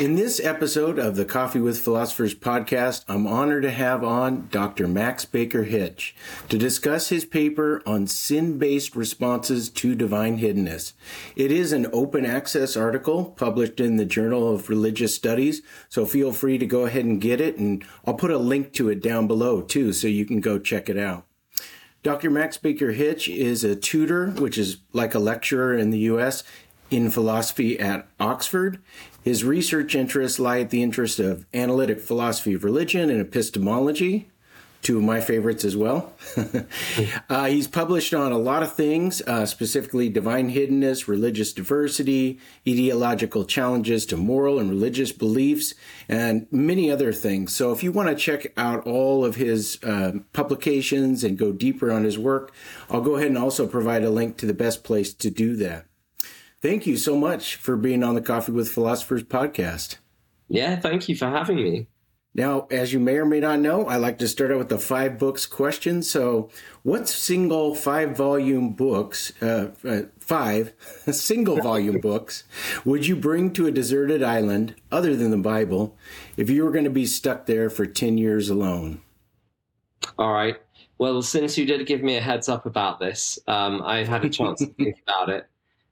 In this episode of the Coffee with Philosophers podcast, I'm honored to have on Dr. Max Baker-Hytch to discuss his paper on sin based responses to divine hiddenness. It is an open access article published in the Journal of Religious Studies, so feel free to go ahead and get it, and I'll put a link to it down below too, so you can go check it out. Dr. Max Baker-Hytch is a tutor, which is like a lecturer in the U.S. in philosophy at Oxford. His research interests lie at the interest of analytic philosophy of religion and epistemology, two of my favorites as well. uh, he's published on a lot of things, uh, specifically divine hiddenness, religious diversity, ideological challenges to moral and religious beliefs, and many other things. So if you want to check out all of his uh, publications and go deeper on his work, I'll go ahead and also provide a link to the best place to do that. Thank you so much for being on the Coffee with Philosophers podcast. Yeah, thank you for having me. Now, as you may or may not know, I like to start out with the five books question. So, what single five volume books, uh, uh, five single volume books, would you bring to a deserted island other than the Bible if you were going to be stuck there for 10 years alone? All right. Well, since you did give me a heads up about this, um, I had a chance to think about it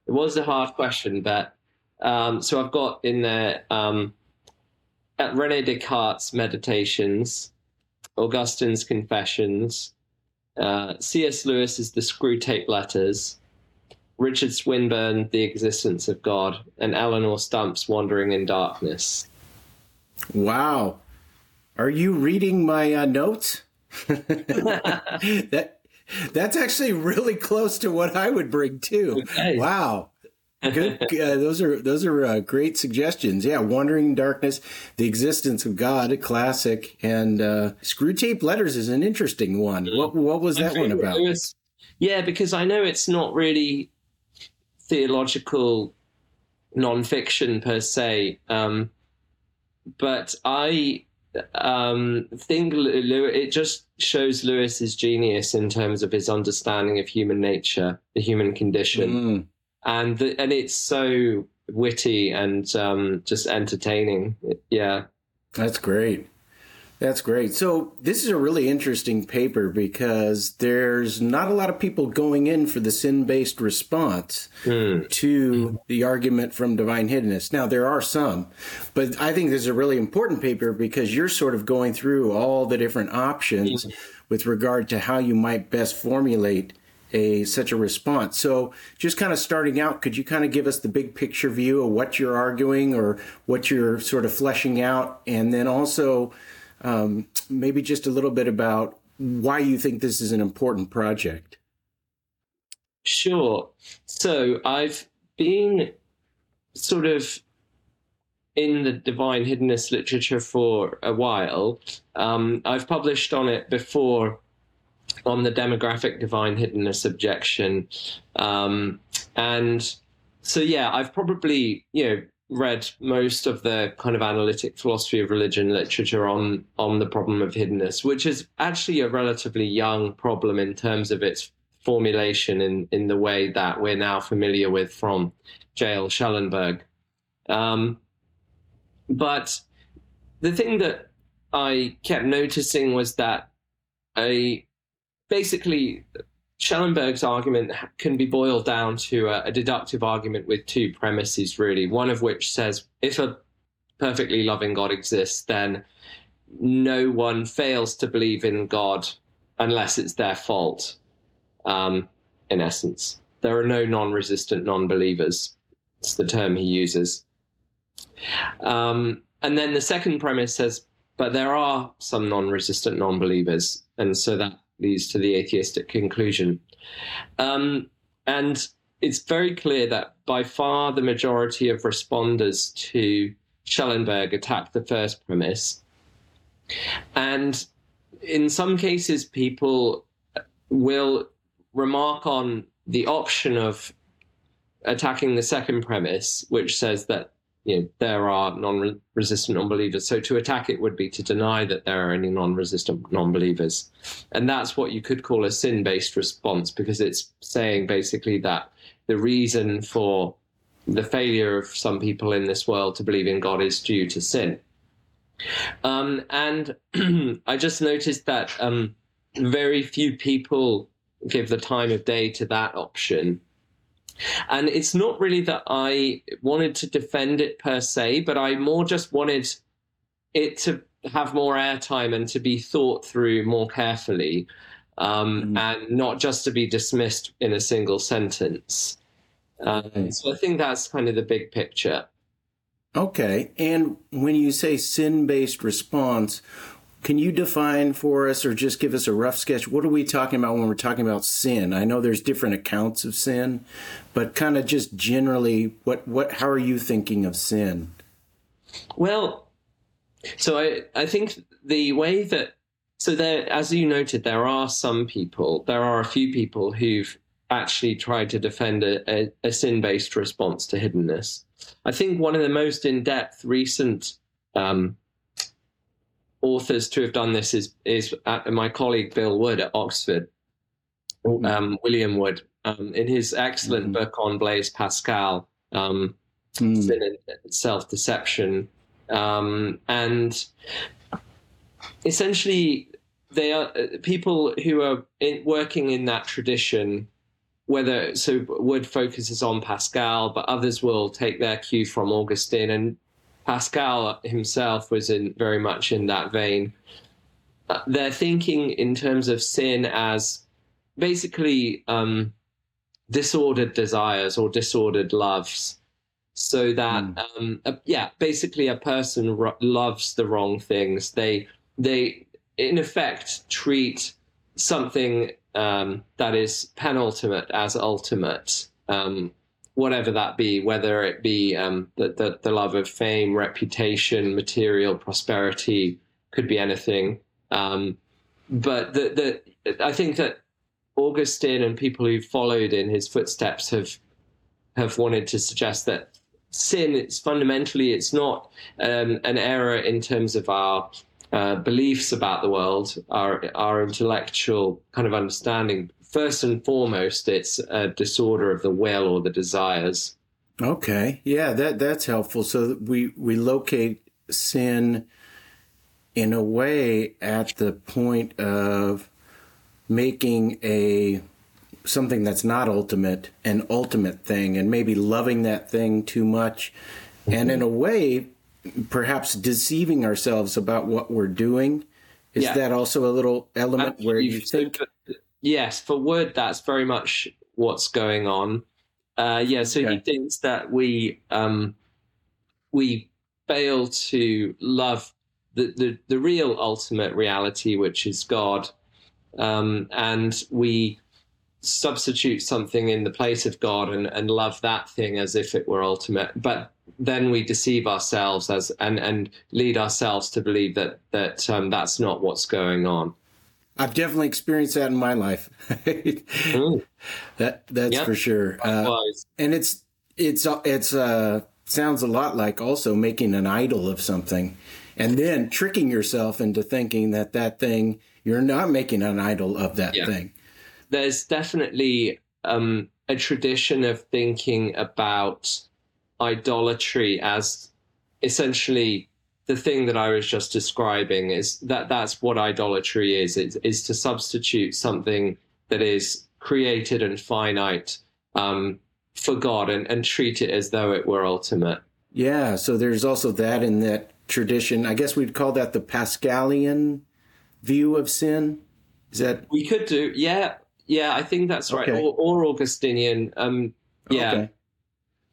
it was a hard question, but um, so I've got in there um, at Rene Descartes' Meditations, Augustine's Confessions, uh, C.S. Lewis's The Screwtape Letters, Richard Swinburne, The Existence of God, and Eleonore Stump's Wandering in Darkness. Wow. Are you reading my uh, notes? that that's actually really close to what I would bring too. Okay. Wow. Good. Uh, those are those are uh, great suggestions. Yeah, Wandering Darkness, The Existence of God, a classic, and uh, Screwtape Letters is an interesting one. What what was that one about? Was, yeah, because I know it's not really theological nonfiction per se, um, but I um, think it just shows Lewis's genius in terms of his understanding of human nature, the human condition, mm. and the, and it's so witty and um, just entertaining. Yeah, that's great. That's great. So this is a really interesting paper because there's not a lot of people going in for the sin-based response mm. to the argument from divine hiddenness. Now there are some, but I think this is a really important paper because you're sort of going through all the different options mm. with regard to how you might best formulate a such a response. So just kind of starting out, could you kind of give us the big picture view of what you're arguing or what you're sort of fleshing out and then also um, maybe just a little bit about why you think this is an important project. Sure. So I've been sort of in the divine hiddenness literature for a while. Um, I've published on it before on the demographic divine hiddenness objection. Um, and so, yeah, I've probably, you know, read most of the kind of analytic philosophy of religion literature on on the problem of hiddenness, which is actually a relatively young problem in terms of its formulation in in the way that we're now familiar with from J.L. Schellenberg. Um, but the thing that I kept noticing was that a basically Schellenberg's argument can be boiled down to a, a, deductive argument with two premises, really. One of which says if a perfectly loving God exists, then no one fails to believe in God unless it's their fault, um, in essence. There are no non resistant non believers. It's the term he uses. Um, and then the second premise says, but there are some non resistant non believers. And so that leads to the atheistic conclusion. Um, and it's very clear that by far the majority of responders to Schellenberg attack the first premise. And in some cases, people will remark on the option of attacking the second premise, which says that you know, there are non-resistant non-believers. So to attack it would be to deny that there are any non-resistant non-believers, and that's what you could call a sin-based response because it's saying basically that the reason for the failure of some people in this world to believe in God is due to sin. Um, and I just noticed that um, very few people give the time of day to that option. And it's not really that I wanted to defend it per se, but I more just wanted it to have more airtime and to be thought through more carefully, um, mm. and not just to be dismissed in a single sentence. Um, so I think that's kind of the big picture. Okay. And when you say sin based response, can you define for us or just give us a rough sketch? What are we talking about when we're talking about sin? I know there's different accounts of sin, but kind of just generally, what, what, how are you thinking of sin? Well, so I, I think the way that, so there, as you noted, there are some people, there are a few people who've actually tried to defend a, a, a sin based response to hiddenness. I think one of the most in depth recent um, authors to have done this is is my colleague Bill Wood at Oxford, mm-hmm. um, William Wood, um, in his excellent mm. book on Blaise Pascal, um, mm. Sin and Self Deception, um, and essentially they are uh, people who are in, working in that tradition. Whether so, Wood focuses on Pascal, but others will take their cue from Augustine and Pascal himself was in very much in that vein. Uh, they're thinking in terms of sin as basically um, disordered desires or disordered loves. So that, mm. um, uh, yeah, basically a person ro- loves the wrong things. They, they, in effect, treat something um, that is penultimate as ultimate. Um, whatever that be, whether it be um, the, the, the, love of fame, reputation, material prosperity, could be anything. Um, but the, the, I think that Augustine and people who followed in his footsteps have have wanted to suggest that sin, it's fundamentally, it's not um, an error in terms of our uh, beliefs about the world, our our intellectual kind of understanding, first and foremost, it's a disorder of the will or the desires. Okay, yeah, that that's helpful. So we we locate sin in a way at the point of making a something that's not ultimate an ultimate thing and maybe loving that thing too much and in a way perhaps deceiving ourselves about what we're doing is yeah. that also a little element where you think yes, for Wood, that's very much what's going on. Uh, yeah, so okay. he thinks that we um, we fail to love the, the, the real ultimate reality, which is God, um, and we substitute something in the place of God and, and love that thing as if it were ultimate. But then we deceive ourselves as and, and lead ourselves to believe that that um, that's not what's going on. I've definitely experienced that in my life. mm. That that's yep. for sure. Uh, and it's it's it's uh sounds a lot like also making an idol of something, and then tricking yourself into thinking that that thing you're not making an idol of that yeah. thing. There's definitely um, a tradition of thinking about idolatry as essentially the thing that I was just describing is that that's what idolatry is. Is, is to substitute something that is created and finite um, for God and, and treat it as though it were ultimate. Yeah. So there's also that in that tradition. I guess we'd call that the Pascalian view of sin. Is that we could do? Yeah. Yeah. I think that's right. Okay. Or, or Augustinian. Um, yeah. Okay.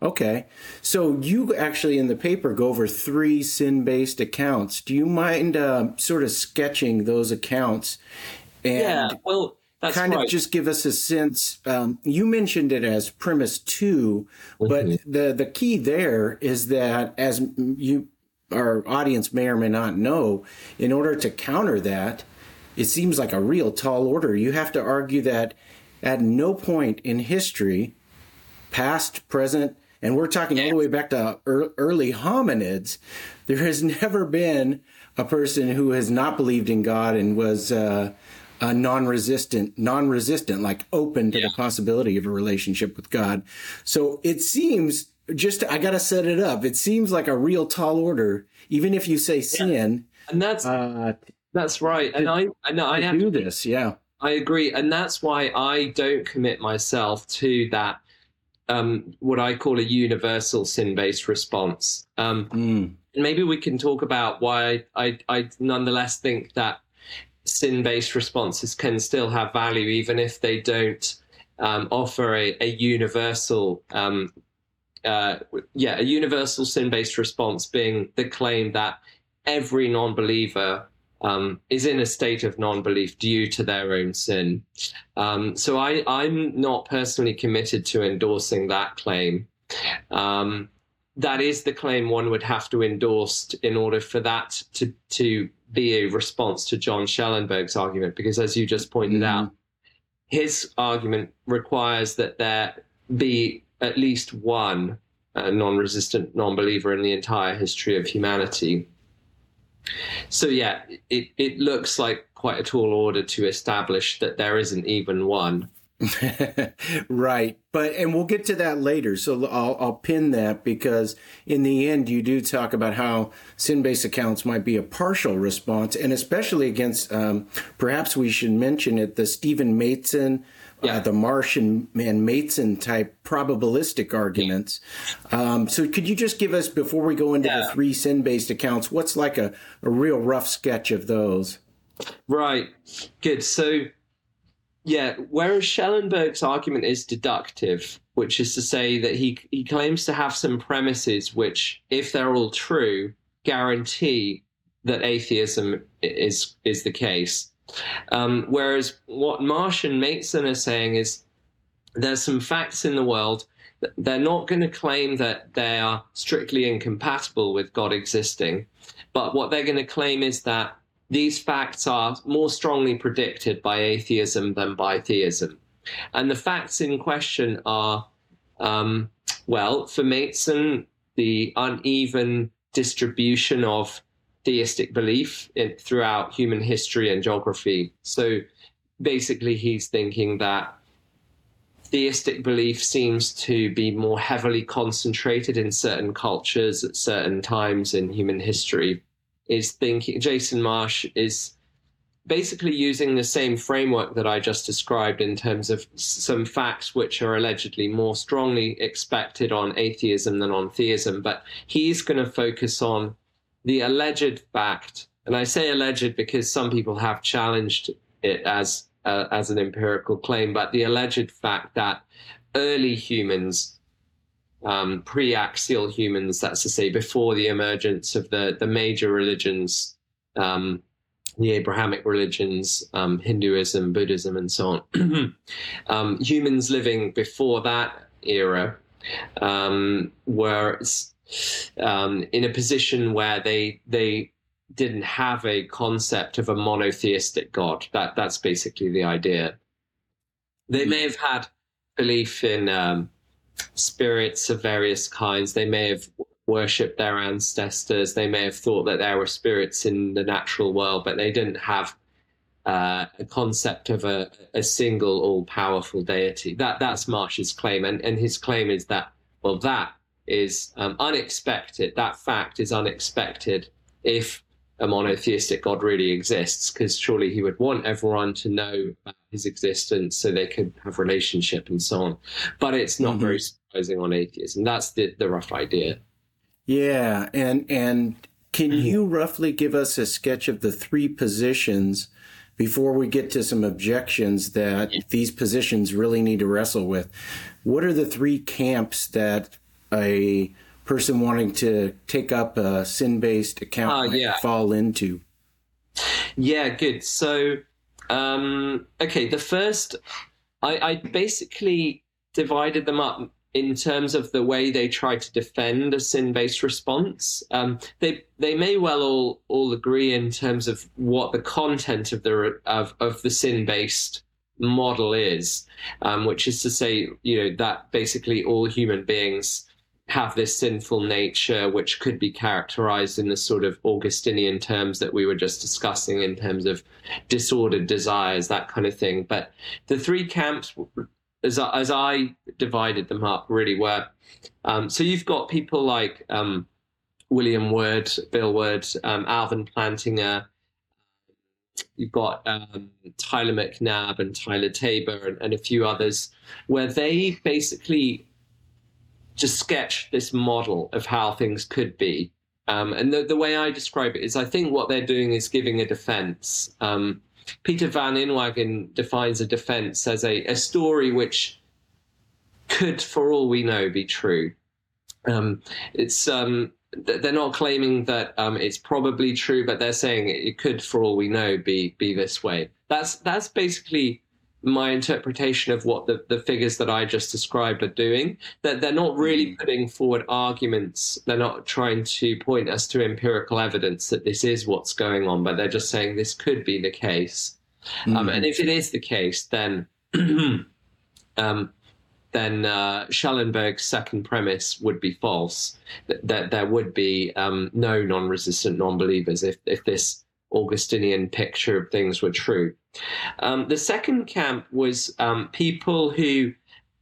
Okay. So you actually in the paper go over three sin based accounts. Do you mind uh, sort of sketching those accounts? And yeah, well, kind right. of just give us a sense. Um, you mentioned it as premise 2 mm-hmm. but the, the key there is that, as you our audience may or may not know, in order to counter that, it seems like a real tall order. You have to argue that at no point in history, past, present, and we're talking all the way back to early hominids, there has never been a person who has not believed in God and was uh, a non-resistant, non-resistant, like open to yeah. the possibility of a relationship with God. So it seems just I got to set it up. It seems like a real tall order, even if you say sin. And that's uh, that's right. And I and I do this. Yeah, I agree, and that's why I don't commit myself to that. Um, what I call a universal sin-based response. Um, mm. Maybe we can talk about why I, I nonetheless think that sin-based responses can still have value, even if they don't um, offer a, a universal um, uh, yeah, a universal sin based response being the claim that every non believer um, is in a state of non belief due to their own sin. Um, so I, I'm not personally committed to endorsing that claim. Um, that is the claim one would have to endorse in order for that to, to be a response to John Schellenberg's argument, because as you just pointed mm. out, his argument requires that there be at least one uh, non resistant non believer in the entire history of humanity. So, yeah, it, it looks like quite a tall order to establish that there isn't even one. right. But, and we'll get to that later. So I'll, I'll pin that because in the end, you do talk about how sin based accounts might be a partial response, and especially against, um, perhaps we should mention it, the Stephen uh, yeah. uh, the Marsh and Maitzen type probabilistic arguments. Um, so, could you just give us, before we go into yeah. the three sin based accounts, what's like a, a real rough sketch of those? Right. Good. So, yeah, whereas Schellenberg's argument is deductive, which is to say that he, he claims to have some premises which, if they're all true, guarantee that atheism is is the case. Um, whereas what Marsh and Maitzen are saying is there's some facts in the world. They're not going to claim that they are strictly incompatible with God existing, but what they're going to claim is that these facts are more strongly predicted by atheism than by theism. And the facts in question are, um, well, for Maitzen, the uneven distribution of theistic belief in, throughout human history and geography. So basically, he's thinking that theistic belief seems to be more heavily concentrated in certain cultures at certain times in human history. Is thinking Jason Marsh is basically using the same framework that I just described in terms of some facts which are allegedly more strongly expected on atheism than on theism, but he's going to focus on the alleged fact, and I say alleged because some people have challenged it as uh, as an empirical claim, but the alleged fact that early humans, um, pre-axial humans, that's to say before the emergence of the the major religions, um, the Abrahamic religions, um, Hinduism, Buddhism, and so on, um, humans living before that era um, were um, in a position where they they didn't have a concept of a monotheistic God. That that's basically the idea. They may have had belief in um, spirits of various kinds. They may have worshipped their ancestors. They may have thought that there were spirits in the natural world, but they didn't have uh, a concept of a, a single all-powerful deity. That that's Marsh's claim, and and his claim is that well that is um, unexpected. That fact is unexpected if a monotheistic God really exists, because surely he would want everyone to know about his existence so they could have relationship and so on. But it's not mm-hmm. very surprising on atheism. That's the, the rough idea. Yeah, and and can mm-hmm. you roughly give us a sketch of the three positions before we get to some objections that these positions really need to wrestle with? What are the three camps that a person wanting to take up a sin based account uh, yeah. fall into? Yeah, good. So, um, okay, the first, I, I basically divided them up in terms of the way they try to defend a sin-based response. Um, they they may well all all agree in terms of what the content of the of of the sin-based model is, um, which is to say, you know, that basically all human beings have this sinful nature, which could be characterized in the sort of Augustinian terms that we were just discussing in terms of disordered desires, that kind of thing. But the three camps as I, as I divided them up, really were. Um, so you've got people like um, William Wood, Bill Wood, um, Alvin Plantinga. You've got um, Tyler McNabb and Tyler Taber and, and a few others, where they basically just sketch this model of how things could be. Um, and the, the way I describe it is I think what they're doing is giving a defense. Um, Peter Van Inwagen defines a defense as a, a story which could, for all we know, be true. Um, it's um, they're not claiming that um, it's probably true, but they're saying it could, for all we know, be be this way. That's that's basically my interpretation of what the, the figures that I just described are doing. That they're not really mm. putting forward arguments. They're not trying to point us to empirical evidence that this is what's going on, but they're just saying this could be the case. Mm. Um, and if it is the case, then um, then uh, Schellenberg's second premise would be false. That, that there would be um, no non-resistant non-believers if if this Augustinian picture of things were true. Um, the second camp was um, people who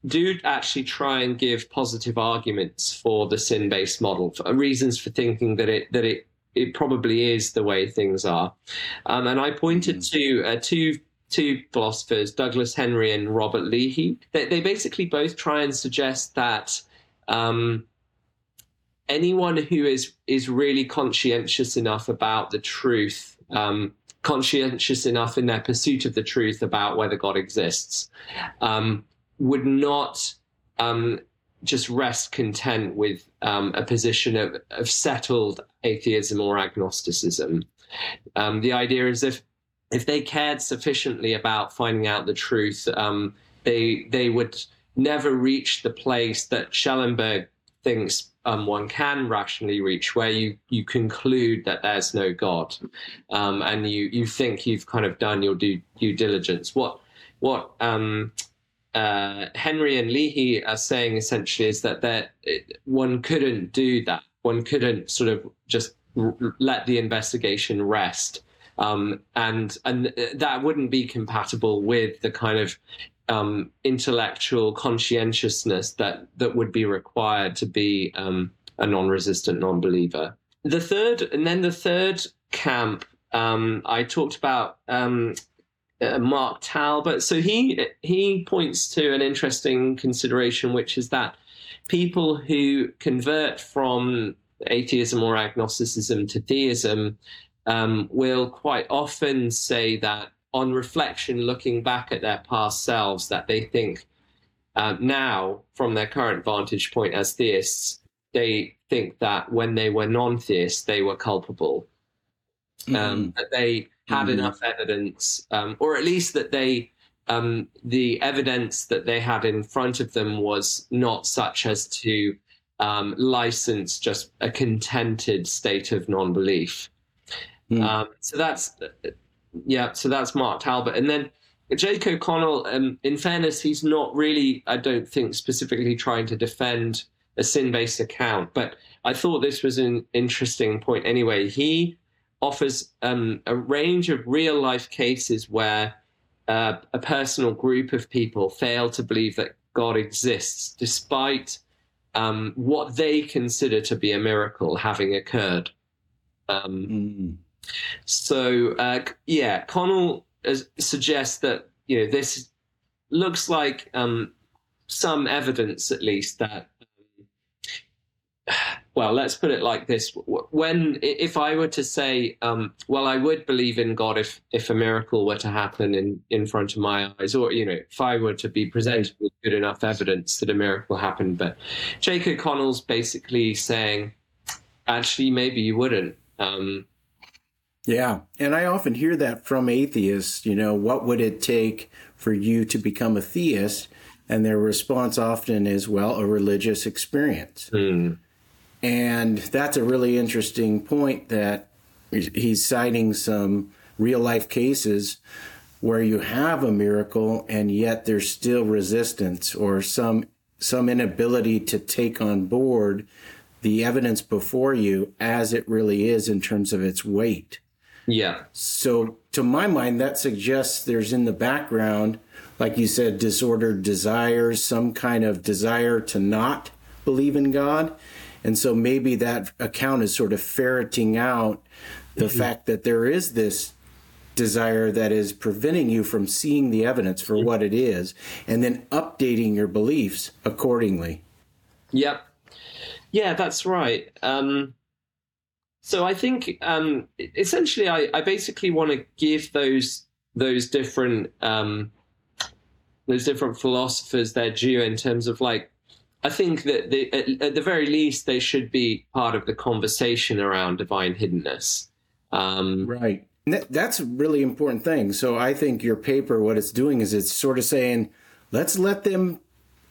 do actually try and give positive arguments for the sin-based model, for reasons for thinking that it that it it probably is the way things are. Um, and I pointed mm. to uh, two two philosophers, Douglas Henry and Robert Lehe. They, they basically both try and suggest that um, anyone who is is really conscientious enough about the truth um, conscientious enough in their pursuit of the truth about whether God exists, um, would not um, just rest content with um, a position of, of, settled atheism or agnosticism. Um, the idea is if if they cared sufficiently about finding out the truth, um, they they would never reach the place that Schellenberg thinks um, one can rationally reach, where you you conclude that there's no God, um, and you you think you've kind of done your due due diligence. What what um, uh, Henry and Lehe are saying essentially is that that one couldn't do that. One couldn't sort of just r- let the investigation rest. Um, and and that wouldn't be compatible with the kind of um, intellectual conscientiousness that that would be required to be um, a non-resistant non-believer. The third, and then the third camp, um, I talked about um, uh, Mark Talbot. So he he points to an interesting consideration, which is that people who convert from atheism or agnosticism to theism um, will quite often say that on reflection, looking back at their past selves, that they think uh, now, from their current vantage point as theists, they think that when they were non-theists, they were culpable. Um, mm-hmm. that they had mm-hmm. enough evidence, um, or at least that they um, the evidence that they had in front of them was not such as to um, license just a contented state of non-belief. Mm. Um, so that's yeah, so that's Mark Talbot. And then Jake O'Connell, um, in fairness, he's not really, I don't think, specifically trying to defend a sin based account. But I thought this was an interesting point anyway. He offers um, a range of real life cases where uh, a personal group of people fail to believe that God exists despite um, what they consider to be a miracle having occurred. Um, mm. So uh, yeah, Connell suggests that you know this looks like um, some evidence, at least, that. Um, well, let's put it like this: when, if I were to say, um, well, I would believe in God if if a miracle were to happen in in front of my eyes, or you know, if I were to be presented with good enough evidence that a miracle happened. But Jake O'Connell's basically saying, actually, maybe you wouldn't. Um, yeah. And I often hear that from atheists, you know, what would it take for you to become a theist? And their response often is, well, a religious experience. Mm. And that's a really interesting point that he's citing some real life cases where you have a miracle and yet there's still resistance or some some inability to take on board the evidence before you as it really is in terms of its weight. Yeah. So, to my mind, that suggests there's in the background, like you said, disordered desires, some kind of desire to not believe in God. And so maybe that account is sort of ferreting out the mm-hmm. fact that there is this desire that is preventing you from seeing the evidence for what it is and then updating your beliefs accordingly. Yep. Yeah, that's right. Um, so I think um, essentially, I, I basically want to give those those different um, those different philosophers their due in terms of like I think that the, at, at, the very least they should be part of the conversation around divine hiddenness. Um, right. That's a really important thing. So I think your paper, what it's doing is it's sort of saying, let's let them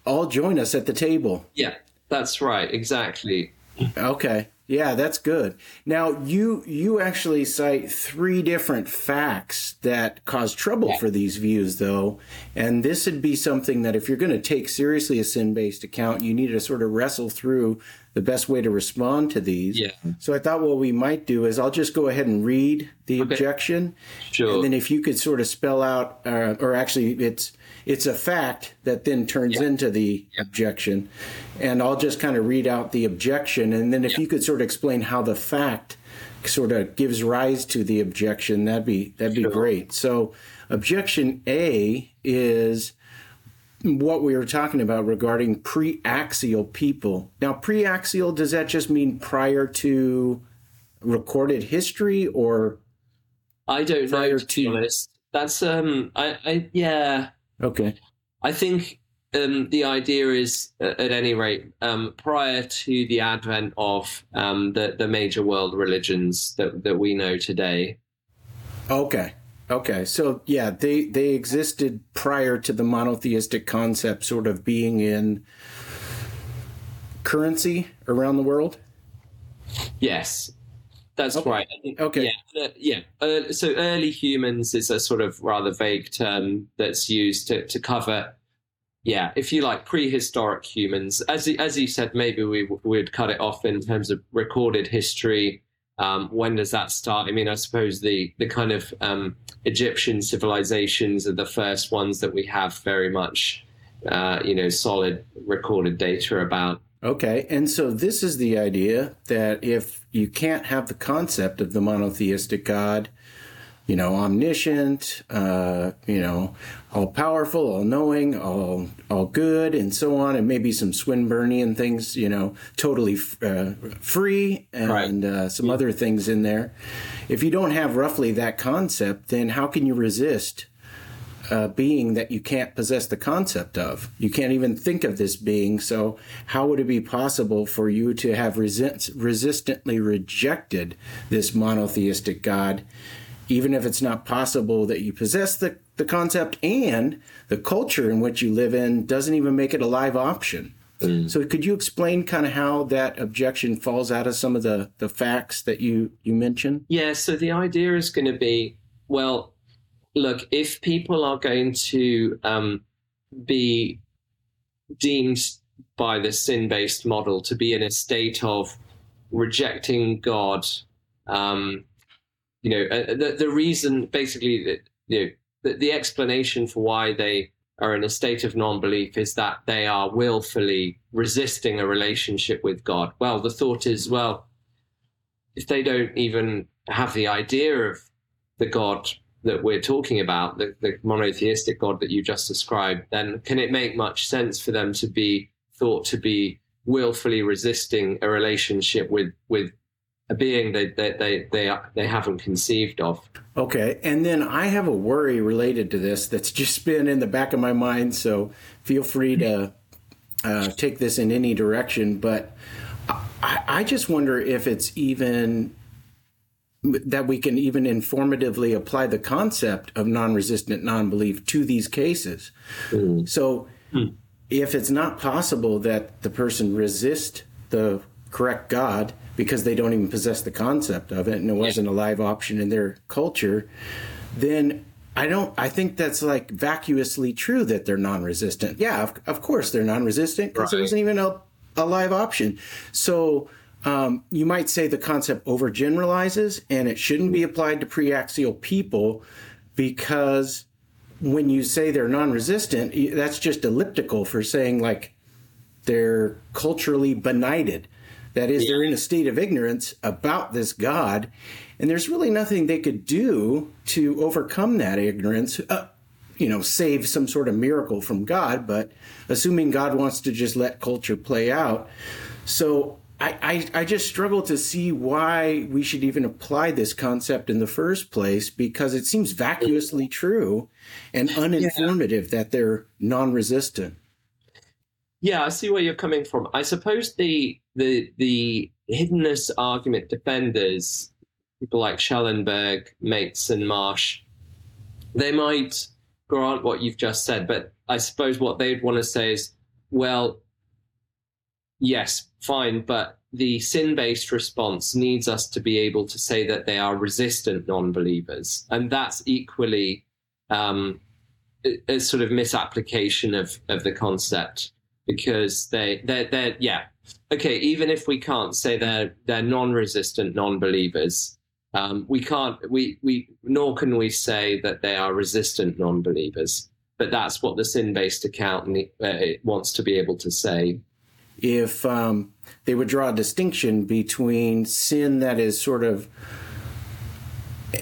all join us at the table. Yeah, that's right. Exactly. Okay. Yeah, that's good. Now you you actually cite three different facts that cause trouble yeah. for these views, though, and this would be something that if you're going to take seriously a sin-based account, you need to sort of wrestle through the best way to respond to these. Yeah. So I thought what we might do is I'll just go ahead and read the okay. objection, sure. and then if you could sort of spell out, uh, or actually it's it's a fact that then turns yeah. into the yeah. objection. And I'll just kind of read out the objection. And then if yeah. you could sort of explain how the fact sort of gives rise to the objection, that'd be that'd be great. So objection A is what we were talking about regarding pre-axial people. Now, pre-axial does that just mean prior to recorded history or I don't know to, to That's um I, I yeah Okay. I think um, the idea is, at any rate, um, prior to the advent of um, the the major world religions that that we know today. Okay. Okay. So yeah, they they existed prior to the monotheistic concept sort of being in currency around the world. Yes. That's okay. right. Okay. Yeah. Uh, yeah. Uh, so early humans is a sort of rather vague term that's used to, to cover, yeah, if you like, prehistoric humans. As as you said, maybe we would cut it off in terms of recorded history. Um, when does that start? I mean, I suppose the the kind of um, Egyptian civilizations are the first ones that we have very much, uh, you know, solid recorded data about. Okay, and so this is the idea that if you can't have the concept of the monotheistic God, you know, omniscient, uh, you know, all powerful, all knowing, all all good, and so on, and maybe some Swinburnian things, you know, totally uh, free, and right. uh, some other things in there. If you don't have roughly that concept, then how can you resist uh, being that you can't possess the concept of. You can't even think of this being. So, how would it be possible for you to have resist- resistantly rejected this monotheistic God, even if it's not possible that you possess the, the concept and the culture in which you live in doesn't even make it a live option? Mm. So, could you explain kind of how that objection falls out of some of the, the facts that you, you mentioned? Yeah, so the idea is going to be well, look, if people are going to um, be deemed by the sin based model to be in a state of rejecting God, um, you know, uh, the, the reason basically that, you know, the, the explanation for why they are in a state of non belief is that they are willfully resisting a relationship with God. Well, the thought is, well, if they don't even have the idea of the God that we're talking about, the, the monotheistic God that you just described, then can it make much sense for them to be thought to be willfully resisting a relationship with with a being that they, they, they, they haven't conceived of? Okay, and then I have a worry related to this that's just been in the back of my mind. So feel free to uh, take this in any direction, but. I, I just wonder if it's even that we can even informatively apply the concept of non-resistant non-belief to these cases. Mm. So mm. if it's not possible that the person resist the correct God because they don't even possess the concept of it and it wasn't a live option in their culture, then I don't I think that's like vacuously true that they're non-resistant. Yeah, of, of course they're non-resistant because right. there wasn't even a, a live option. So um, you might say the concept overgeneralizes and it shouldn't be applied to preaxial people because when you say they're non-resistant, that's just elliptical for saying like they're culturally benighted. That is, they're in a state of ignorance about this God, and there's really nothing they could do to overcome that ignorance. Uh, you know, save some sort of miracle from God, but assuming God wants to just let culture play out. So I, I, I, just struggle to see why we should even apply this concept in the first place because it seems vacuously true and uninformative yeah. that they're non-resistant. Yeah, I see where you're coming from. I suppose the the the hiddenness argument defenders, people like Schellenberg, Maitzen, and Marsh, they might grant what you've just said, but I suppose what they'd want to say is, well, yes, fine, but the sin based response needs us to be able to say that they are resistant non believers. And that's equally um, a, a, sort of misapplication of, of the concept because they, they're, they're, yeah. Okay, even if we can't say they're, they're non resistant non believers, um, we can't, we, we, nor can we say that they are resistant non believers. But that's what the sin based account uh, wants to be able to say if um, they would draw a distinction between sin that is sort of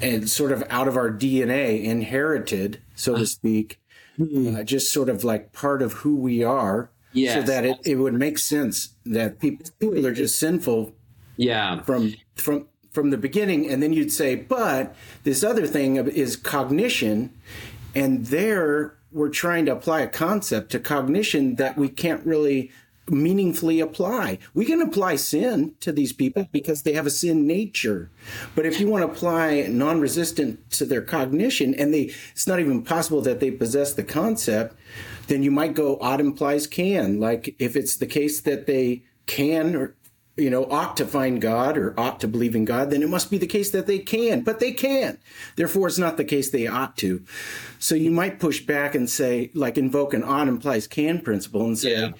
and sort of out of our DNA, inherited, so to speak, mm-hmm. uh, just sort of like part of who we are, yes. so that it, it would make sense that people people are just sinful, yeah, from from from the beginning, and then you'd say, but this other thing is cognition, and there we're trying to apply a concept to cognition that we can't really meaningfully apply. We can apply sin to these people because they have a sin nature. But if you want to apply non-resistant to their cognition and they it's not even possible that they possess the concept, then you might go ought implies can. Like if it's the case that they can or you know, ought to find God or ought to believe in God, then it must be the case that they can, but they can't. Therefore, it's not the case they ought to. So you might push back and say, like, invoke an ought implies can principle and say, yeah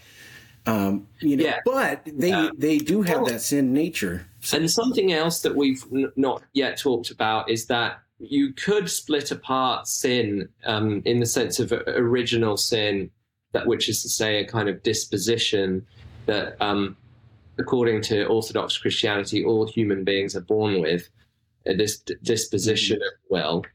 um, you know, yeah. but they they do have that sin nature. So. And something else that we've n- not yet talked about is that you could split apart sin um, in the sense of original sin, that which is to say a kind of disposition that, um, according to Orthodox Christianity, all human beings are born with. Uh, this d- disposition mm-hmm. of will,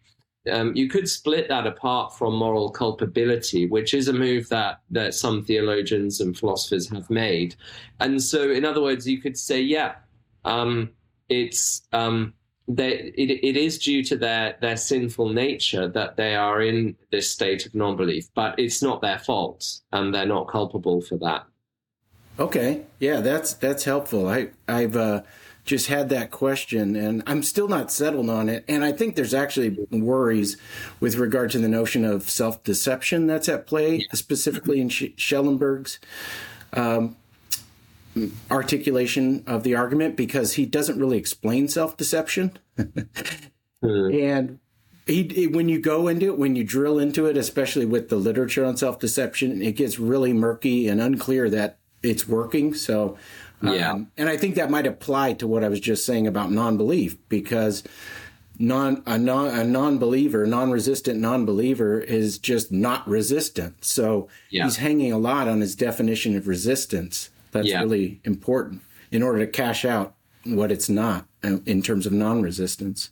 um, you could split that apart from moral culpability, which is a move that that some theologians and philosophers have made. And so, in other words, you could say, yeah, um, it's um, they, it, it is due to their their sinful nature that they are in this state of non-belief, but it's not their fault, and they're not culpable for that. Okay, yeah, that's that's helpful. I I've. Uh just had that question and I'm still not settled on it. And I think there's actually worries with regard to the notion of self deception that's at play, yeah. specifically in Schellenberg's um, articulation of the argument, because he doesn't really explain self deception. mm. And he, when you go into it, when you drill into it, especially with the literature on self deception, it gets really murky and unclear that it's working. So yeah. Um, and I think that might apply to what I was just saying about non-belief because non a non a non-believer, non-resistant non-believer is just not resistant. So yeah. he's hanging a lot on his definition of resistance. That's yeah. really important in order to cash out what it's not uh, in terms of non-resistance.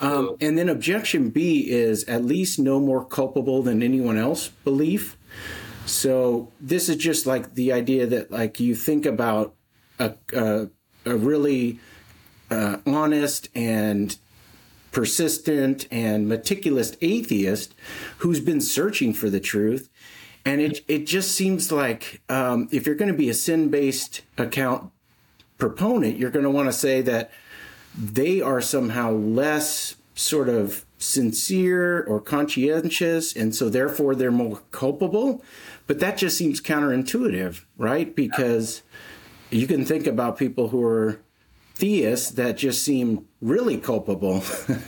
Um, and then objection B is at least no more culpable than anyone else belief. So this is just like the idea that like you think about a, a, a really uh, honest and persistent and meticulous atheist who's been searching for the truth. And it, it just seems like um, if you're going to be a sin based account proponent, you're going to want to say that they are somehow less sort of sincere or conscientious, and so therefore they're more culpable. But that just seems counterintuitive, right? Because you can think about people who are theists that just seem really culpable.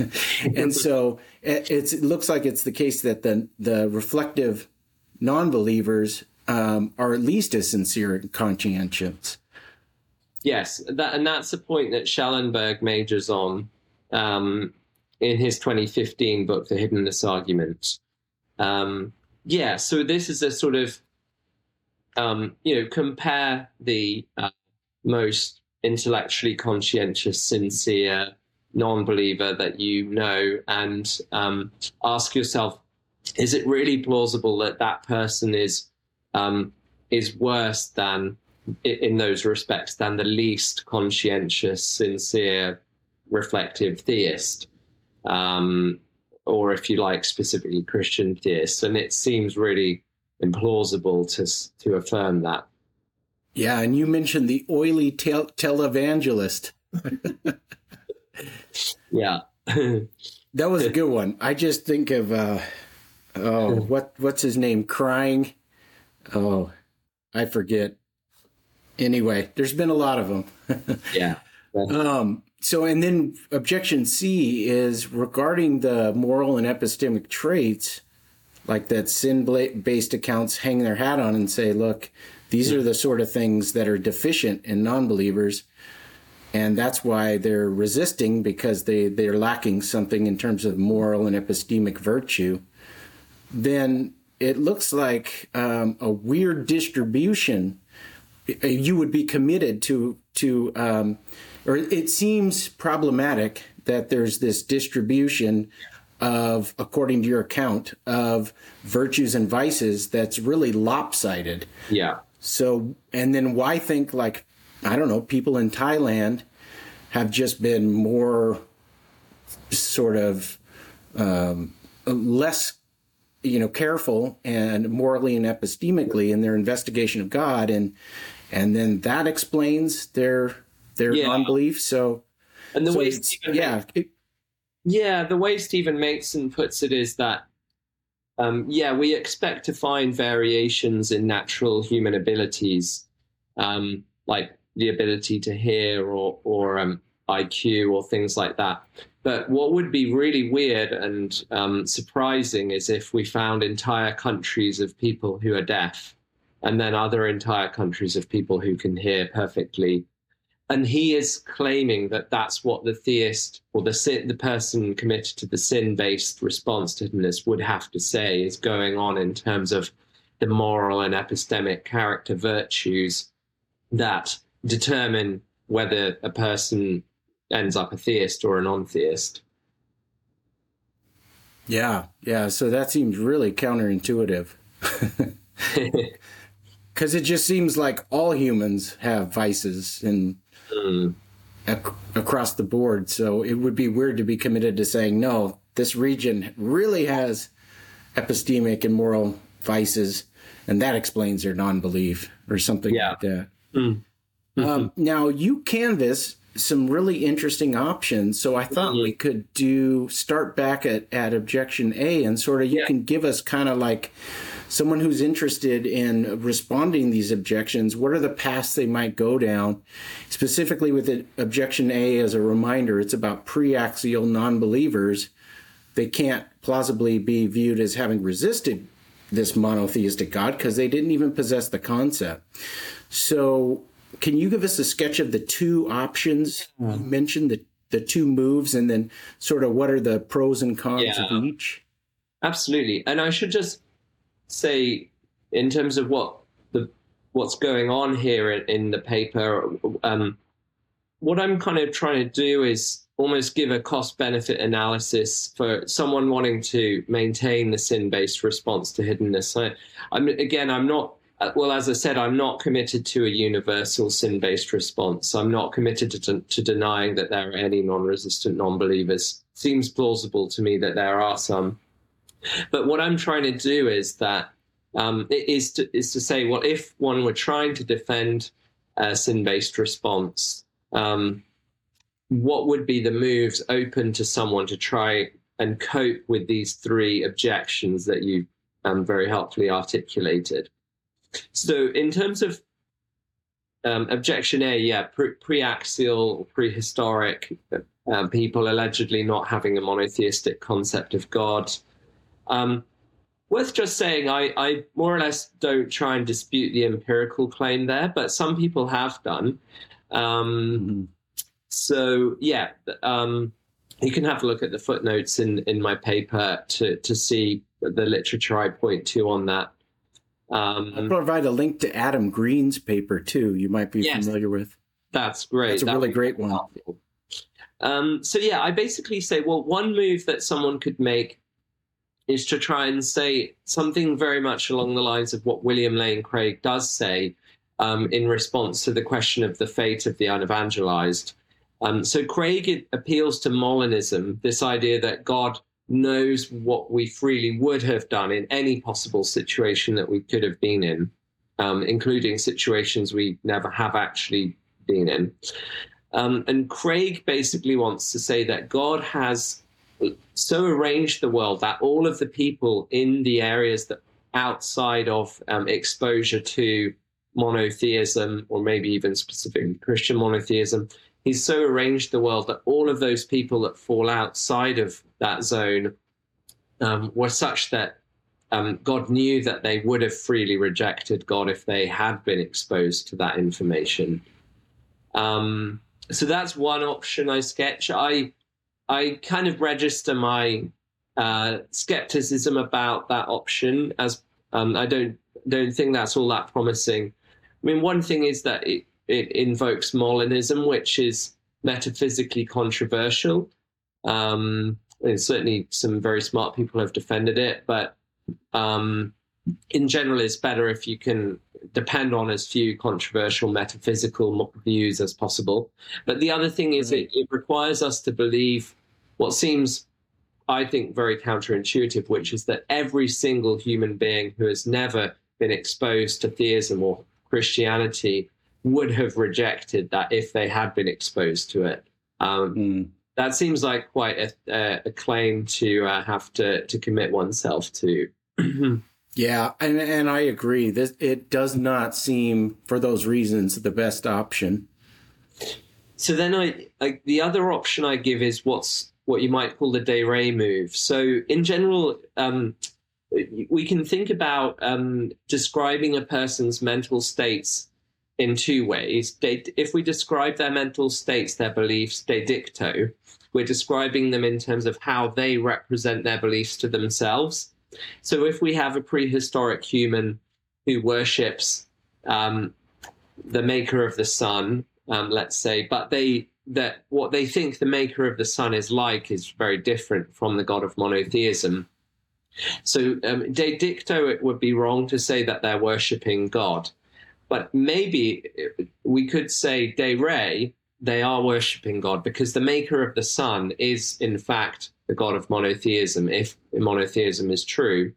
and so it, it, looks like it's the case that the, the reflective non believers um, are at least as sincere and conscientious. yes, that and that's a point that Schellenberg majors on um, in his 2015 book, The Hiddenness Argument. Um, yeah, so this is a sort of um, you know compare the uh, most intellectually conscientious, sincere non-believer that you know, and um, ask yourself: Is it really plausible that that person is um, is worse than in those respects than the least conscientious, sincere, reflective theist, um, or if you like, specifically Christian theist. And it seems really implausible to to affirm that. Yeah, and you mentioned the oily tel- televangelist. yeah, that was a good one. I just think of uh, oh, what what's his name? Crying. Oh, I forget. Anyway, there's been a lot of them. yeah. Um, so, and then objection C is regarding the moral and epistemic traits, like that sin based accounts hang their hat on and say, look, these are the sort of things that are deficient in non believers. And that's why they're resisting because they, they're lacking something in terms of moral and epistemic virtue. Then it looks like um, a weird distribution. You would be committed to to um, or it seems problematic that there's this distribution of, according to your account, of virtues and vices that's really lopsided. Yeah. So, and then why think like, I don't know, people in Thailand have just been more sort of um, less, you know, careful and morally and epistemically in their investigation of God, and and then that explains their their yeah. non-belief. So, and the so way yeah, it, yeah, the way Stephen Maitzen puts it is that um, yeah, we expect to find variations in natural human abilities, um, like the ability to hear or or um, IQ or things like that. But what would be really weird and um, surprising is if we found entire countries of people who are deaf, and then other entire countries of people who can hear perfectly and he is claiming that that's what the theist or the sin, the person committed to the sin-based response to hiddenness would have to say is going on in terms of the moral and epistemic character virtues that determine whether a person ends up a theist or a non-theist. Yeah, yeah. So that seems really counterintuitive. Because it just seems like all humans have vices and mm. ac- across the board. So it would be weird to be committed to saying, no, this region really has epistemic and moral vices, and that explains their non belief or something yeah. like that. Mm. Mm-hmm. Um, now, you canvas some really interesting options. So I thought mm-hmm. we could do start back at, at objection A and sort of you yeah. can give us kind of like someone who's interested in responding these objections, what are the paths they might go down? Specifically with the objection A as a reminder, it's about pre-axial non-believers. They can't plausibly be viewed as having resisted this monotheistic God because they didn't even possess the concept. So can you give us a sketch of the two options you mentioned, the, the two moves, and then sort of what are the pros and cons yeah. of each? Absolutely. And I should just say in terms of what the what's going on here in, in the paper, um, what I'm kind of trying to do is almost give a cost benefit analysis for someone wanting to maintain the sin based response to hiddenness. I'm again, I'm not. Well, as I said, I'm not committed to a universal sin based response. I'm not committed to, to denying that there are any non resistant non believers. Seems plausible to me that there are some. But what I'm trying to do is that um, is to is to say, well, if one were trying to defend a sin-based response, um, what would be the moves open to someone to try and cope with these three objections that you um, very helpfully articulated? So, in terms of um, objection A, yeah, pre- pre-axial, prehistoric uh, people allegedly not having a monotheistic concept of God. Um, worth just saying, I, I more or less don't try and dispute the empirical claim there, but some people have done. Um, mm-hmm. So yeah, um, you can have a look at the footnotes in in my paper to to see the literature I point to on that. Um, I'll provide a link to Adam Green's paper too. You might be yes, familiar with. That's great. It's a that really great one. Um, so yeah, I basically say, well, one move that someone could make is to try and say something very much along the lines of what William Lane Craig does say um, in response to the question of the fate of the unevangelized. Um, so Craig appeals to Molinism, this idea that God knows what we freely would have done in any possible situation that we could have been in, um, including situations we never have actually been in. Um, and Craig basically wants to say that God has so arranged the world that all of the people in the areas that outside of um, exposure to monotheism or maybe even specifically Christian monotheism, he's so arranged the world that all of those people that fall outside of that zone um, were such that um, God knew that they would have freely rejected God if they had been exposed to that information. Um, so that's one option I sketch. I I kind of register my uh, skepticism about that option as um, I don't don't think that's all that promising. I mean, one thing is that it, it invokes Molinism, which is metaphysically controversial. Um, certainly, some very smart people have defended it, but um, in general, it's better if you can depend on as few controversial metaphysical views as possible. But the other thing is, it, it requires us to believe what seems, I think, very counterintuitive, which is that every single human being who has never been exposed to theism or Christianity would have rejected that if they had been exposed to it. Um, mm. That seems like quite a, a claim to uh, have to, to commit oneself to. yeah, and and I agree. This it does not seem, for those reasons, the best option. So then I, I the other option I give is what's what you might call the de re move. So in general, um, we can think about um, describing a person's mental states in two ways. if we describe their mental states, their beliefs, de dicto, we're describing them in terms of how they represent their beliefs to themselves. So if we have a prehistoric human who worships um, the maker of the sun, um, let's say, but they that what they think the maker of the sun is like is very different from the god of monotheism. So, um, de dicto, it would be wrong to say that they're worshipping God, but maybe we could say de re, they are worshipping God because the maker of the sun is, in fact, the god of monotheism, if monotheism is true.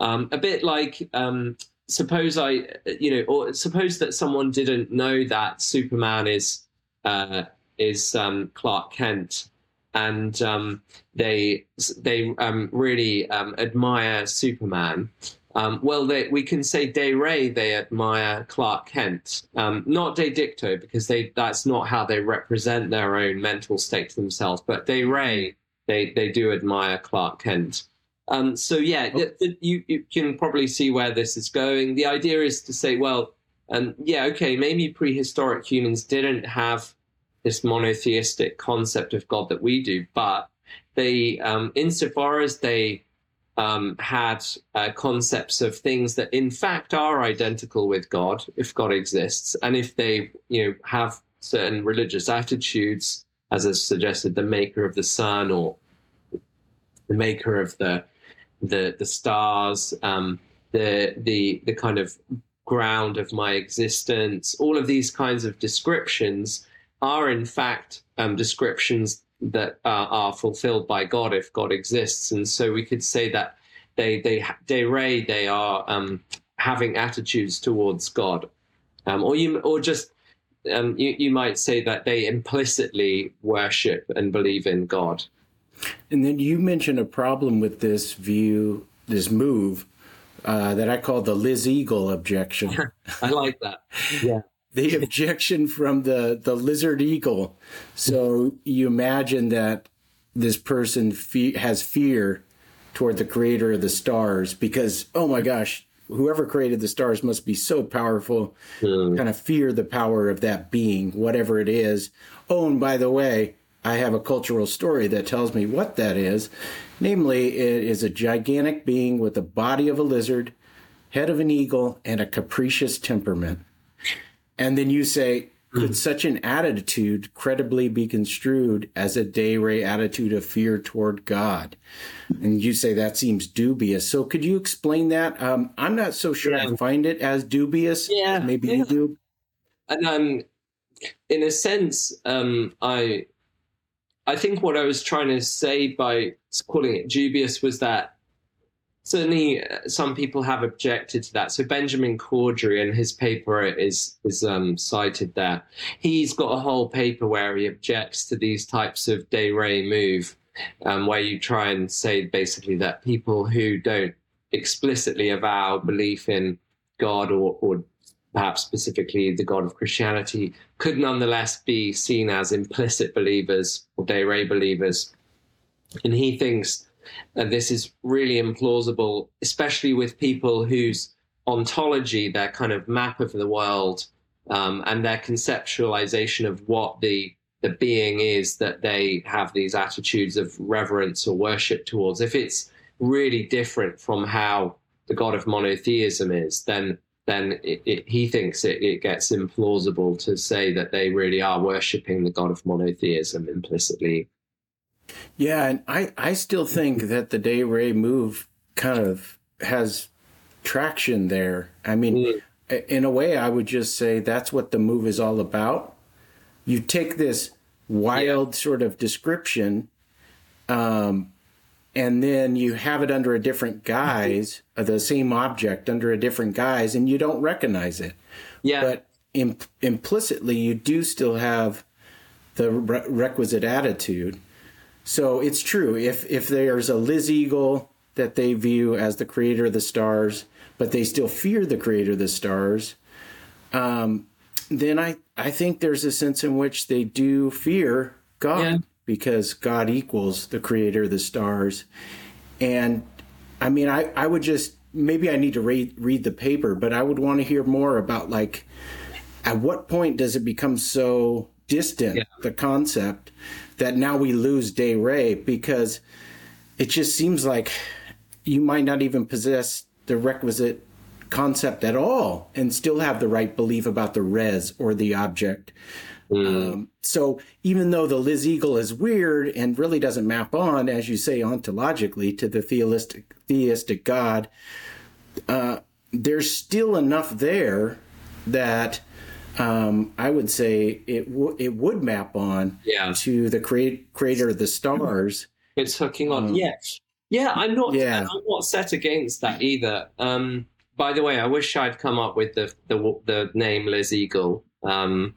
Um, a bit like um, suppose I, you know, or suppose that someone didn't know that Superman is uh, is um, Clark Kent, and um, they they um, really um, admire Superman. Um, well, they, we can say de re they admire Clark Kent, um, not de dicto because they that's not how they represent their own mental state to themselves. But de re they they do admire Clark Kent. so yeah, oh. you you can probably see where this is going. The idea is to say, well, and yeah, okay, maybe prehistoric humans didn't have this monotheistic concept of God that we do, but they, um, insofar as they um, had uh, concepts of things that in fact are identical with God, if God exists, and if they, you know, have certain religious attitudes, as is suggested, the maker of the sun or the maker of the the the stars, um, the the the kind of ground of my existence, all of these kinds of descriptions are in fact um, descriptions that uh, are fulfilled by God if God exists, and so we could say that they they de re they are um, having attitudes towards God, um, or you or just um, you you might say that they implicitly worship and believe in God. And then you mentioned a problem with this view, this move, uh, that I call the Liz Eagle objection. I like that. Yeah the objection from the the lizard eagle. So you imagine that this person fe- has fear toward the creator of the stars because oh my gosh, whoever created the stars must be so powerful. Mm. Kind of fear the power of that being, whatever it is. Oh, and by the way, I have a cultural story that tells me what that is. Namely, it is a gigantic being with the body of a lizard, head of an eagle, and a capricious temperament. And then you say, could such an attitude credibly be construed as a de re attitude of fear toward God? And you say that seems dubious. So could you explain that? Um, I'm not so sure Yeah. I find it as dubious. Yeah, Maybe yeah. you do. and um, in a sense, um, I, I think what I was trying to say by calling it dubious was that certainly uh, some people have objected to that. So Benjamin Cordry in his paper is is um, cited there. He's got a whole paper where he objects to these types of de re move, um, where you try and say basically that people who don't explicitly avow belief in God or, or perhaps specifically the God of Christianity, could nonetheless be seen as implicit believers or de re believers. And he thinks that this is really implausible, especially with people whose ontology, their kind of map of the world, um, and their conceptualization of what the the being is that they have these attitudes of reverence or worship towards. If it's really different from how the God of monotheism is, then then it, it, he thinks it, it gets implausible to say that they really are worshipping the God of monotheism implicitly. Yeah, and I, I still think that the de re move kind of has traction there. I mean, Mm. in a way, I would just say that's what the move is all about. You take this wild sort of description, um, and then you have it under a different guise, uh, the same object under a different guise, and you don't recognize it. Yeah, But Im- implicitly, you do still have the re- requisite attitude. So it's true. If if there's a Liz Eagle that they view as the creator of the stars, but they still fear the creator of the stars, um, then I I think there's a sense in which they do fear God Yeah. because God equals the creator of the stars. And I mean, I I would just maybe I need to read read the paper, but I would want to hear more about like at what point does it become so distant Yeah. the concept that now we lose de re because it just seems like you might not even possess the requisite concept at all and still have the right belief about the res or the object. Um, so even though the liz eagle is weird and really doesn't map on as you say ontologically to the theistic theistic god uh, there's still enough there that um, I would say it w- it would map on yeah. to the create- creator of the stars. It's hooking on. Um, yeah, yeah. I'm not. Yeah. I'm not set against that either. Um, by the way, I wish I'd come up with the the, the name Liz Eagle. Um,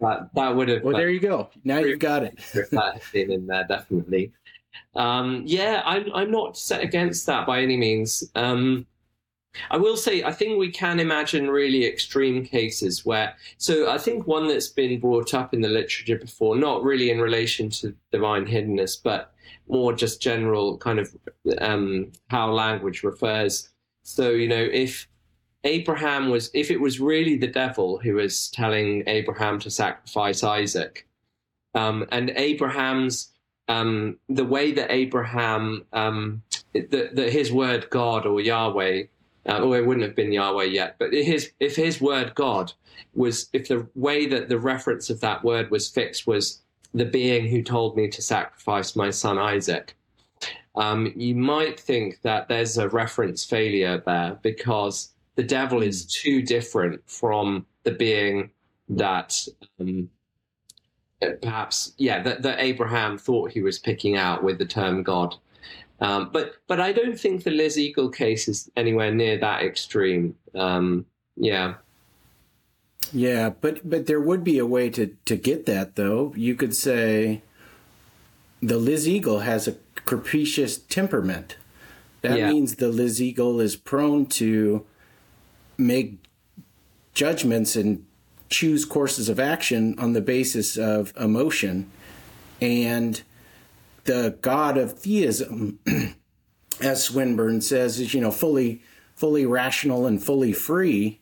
that that would have. Well, there you go. Now you've got it. that had in there, definitely. Um, yeah, I'm I'm not set against that by any means. Um, I will say I think we can imagine really extreme cases where. So I think one that's been brought up in the literature before, not really in relation to divine hiddenness, but more just general kind of um, how language refers. So you know if. Abraham was, if it was really the devil who was telling Abraham to sacrifice Isaac, um, and Abraham's um, the way that Abraham um, that that his word God or Yahweh, uh, or it wouldn't have been Yahweh yet, but his if his word God was if the way that the reference of that word was fixed was the being who told me to sacrifice my son Isaac. Um, you might think that there's a reference failure there because the devil is too different from the being that um, perhaps yeah that, that abraham thought he was picking out with the term god um, but but i don't think the liz eagle case is anywhere near that extreme um, yeah Yeah, but but there would be a way to to get that though. You could say the Liz Eagle has a capricious temperament. That Yeah. means the Liz Eagle is prone to make judgments and choose courses of action on the basis of emotion. And the God of theism, as Swinburne says, is, you know, fully fully rational and fully free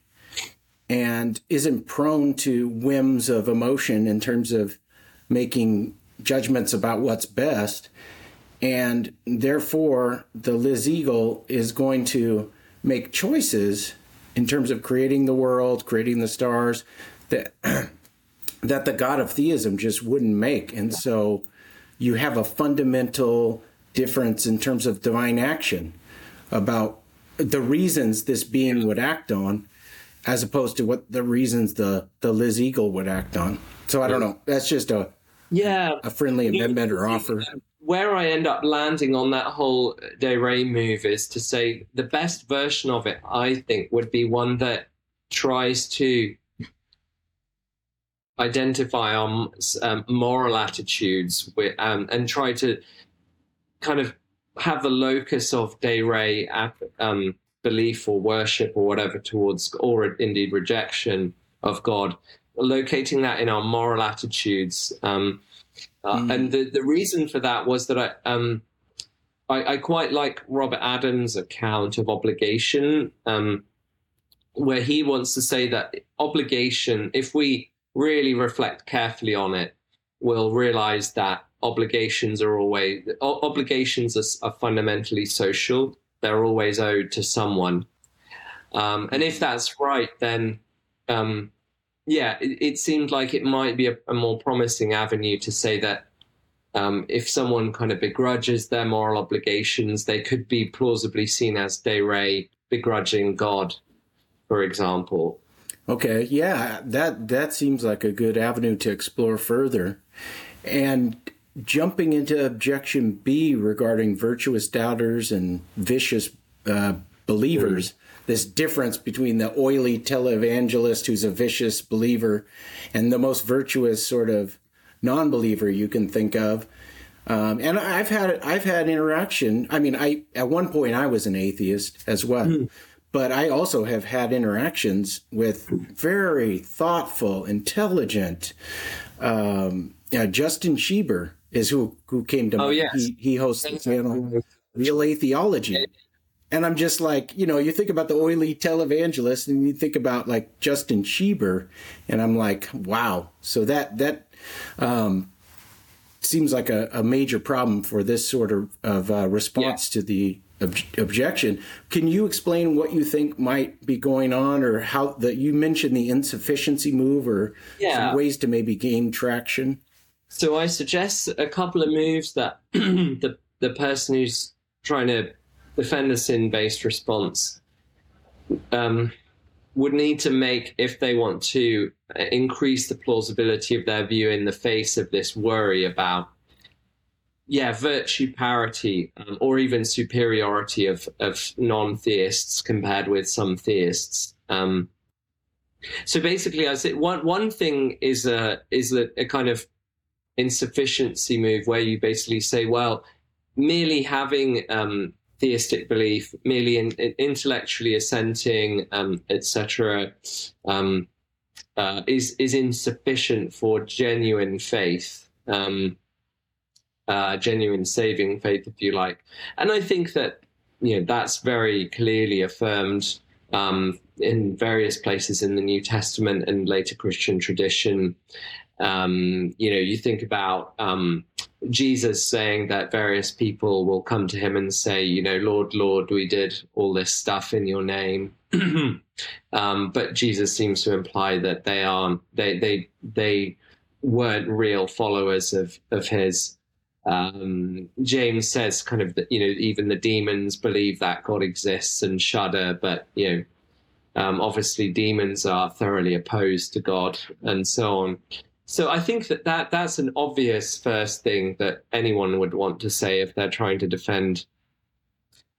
and isn't prone to whims of emotion in terms of making judgments about what's best. And therefore, the Liz Eagle is going to make choices in terms of creating the world, creating the stars that that the God of theism just wouldn't make. And so you have a fundamental difference in terms of divine action about the reasons this being would act on as opposed to what the reasons the the Liz Eagle would act on. So I don't know. That's just a yeah a friendly amendment or offer. Where I end up landing on that whole De Re move is to say the best version of it, I think, would be one that tries to identify our um, moral attitudes with, um, and try to kind of have the locus of De Re um, belief or worship or whatever towards, or indeed rejection of God, locating that in our moral attitudes. Um, uh, mm. And the, the reason for that was that I, um, I, I, quite like Robert Adams' account of obligation, um, where he wants to say that obligation, if we really reflect carefully on it, we'll realize that obligations are always obligations are, are fundamentally social they're always owed to someone. Um, and if that's right, then um, yeah, it, it, seemed like it might be a, a more promising avenue to say that um, if someone kind of begrudges their moral obligations, they could be plausibly seen as De Re begrudging God, for example. Okay, yeah, that that seems like a good avenue to explore further. And jumping into objection B regarding virtuous doubters and vicious uh, believers, mm. this difference between the oily televangelist who's a vicious believer and the most virtuous sort of non-believer you can think of. Um, and I've had I've had interaction. I mean, I at one point I was an atheist as well, mm. But I also have had interactions with very thoughtful, intelligent um, Justin Schieber, is who who came to oh, yes. he, he hosts the channel Real Atheology. And I'm just like, you know, you think about the oily televangelist and you think about like Justin Schieber, and I'm like, wow. So that that um, seems like a, a, major problem for this sort of, of uh, response yeah. to the ob- objection. Can you explain what you think might be going on, or how that you mentioned the insufficiency move, or yeah. some ways to maybe gain traction? So I suggest a couple of moves that the the person who's trying to defend a sin-based response um, would need to make if they want to increase the plausibility of their view in the face of this worry about yeah virtue parity um, or even superiority of of non-theists compared with some theists um, so basically i say one one thing is a is a, a kind of insufficiency move where you basically say, well, merely having um, theistic belief, merely in, in intellectually assenting, um, etc., um, uh, is is insufficient for genuine faith, um, uh, genuine saving faith, if you like. And I think that you know that's very clearly affirmed um, in various places in the New Testament and later Christian tradition. Um, you know, you think about um, Jesus saying that various people will come to him and say, you know, Lord, Lord, we did all this stuff in your name. um, but Jesus seems to imply that they aren't, they, they, they weren't real followers of, of his. Um, James says kind of that, you know, even the demons believe that God exists and shudder, but, you know, um, obviously demons are thoroughly opposed to God and so on. So I think that, that that's an obvious first thing that anyone would want to say if they're trying to defend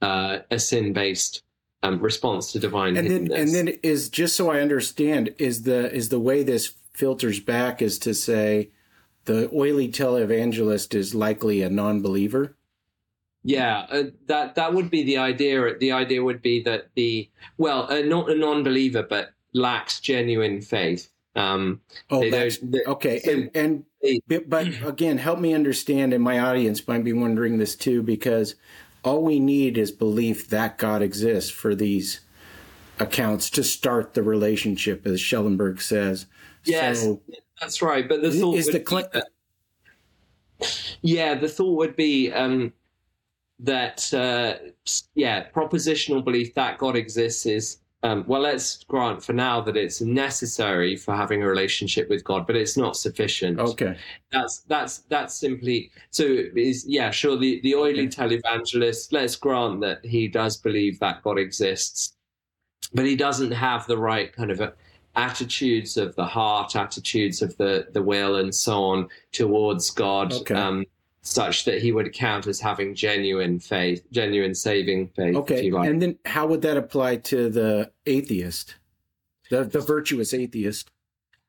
uh, a sin-based um, response to divine. And then, and then is just so I understand is the is the way this filters back is to say the oily televangelist is likely a non-believer. Yeah, uh, that that would be the idea. The idea would be that the well, uh, not a non-believer, but lacks genuine faith. Um, oh, they, that's, okay. So and, and they, but again, help me understand, and my audience might be wondering this too, because all we need is belief that God exists for these accounts to start the relationship, as Schellenberg says. Yes, so, that's right. But the thought is the cl- that, yeah, the thought would be um, that uh, yeah, propositional belief that God exists is um, well, let's grant for now that it's necessary for having a relationship with God, but it's not sufficient. Okay, that's that's that's simply so. Is yeah, sure. The the oily televangelist. Let's grant that he does believe that God exists, but he doesn't have the right kind of attitudes of the heart, attitudes of the the will, and so on towards God. Okay. Um, such that he would count as having genuine faith, genuine saving faith. Okay, like. and then how would that apply to the atheist, the the virtuous atheist?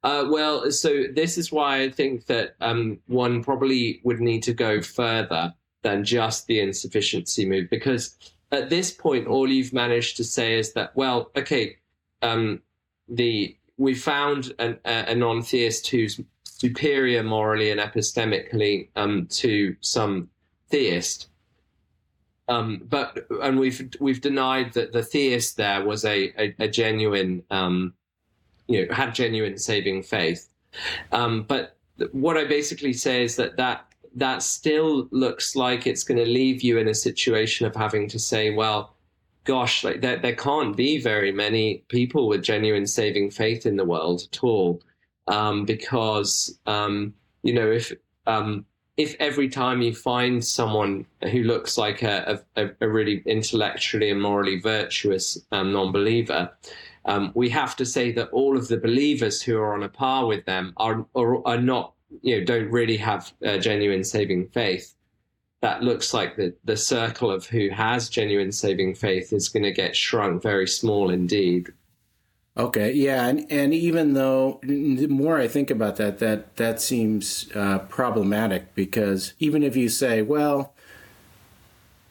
Uh, well, so this is why I think that um, one probably would need to go further than just the insufficiency move, because at this point, all you've managed to say is that, well, okay, um, the we found an, a, non-theist who's superior morally and epistemically um, to some theist. Um, but and we've we've denied that the theist there was a a, a genuine um, you know had genuine saving faith. Um, but what I basically say is that that that still looks like it's going to leave you in a situation of having to say, well, gosh, like there, there can't be very many people with genuine saving faith in the world at all um, because um, you know if um, if every time you find someone who looks like a, a, a really intellectually and morally virtuous um, non-believer, um, we have to say that all of the believers who are on a par with them are are, are not you know don't really have genuine saving faith. That looks like the, the circle of who has genuine saving faith is going to get shrunk very small indeed. Okay, yeah, and and even though the more I think about that, that that seems uh, problematic because even if you say, well,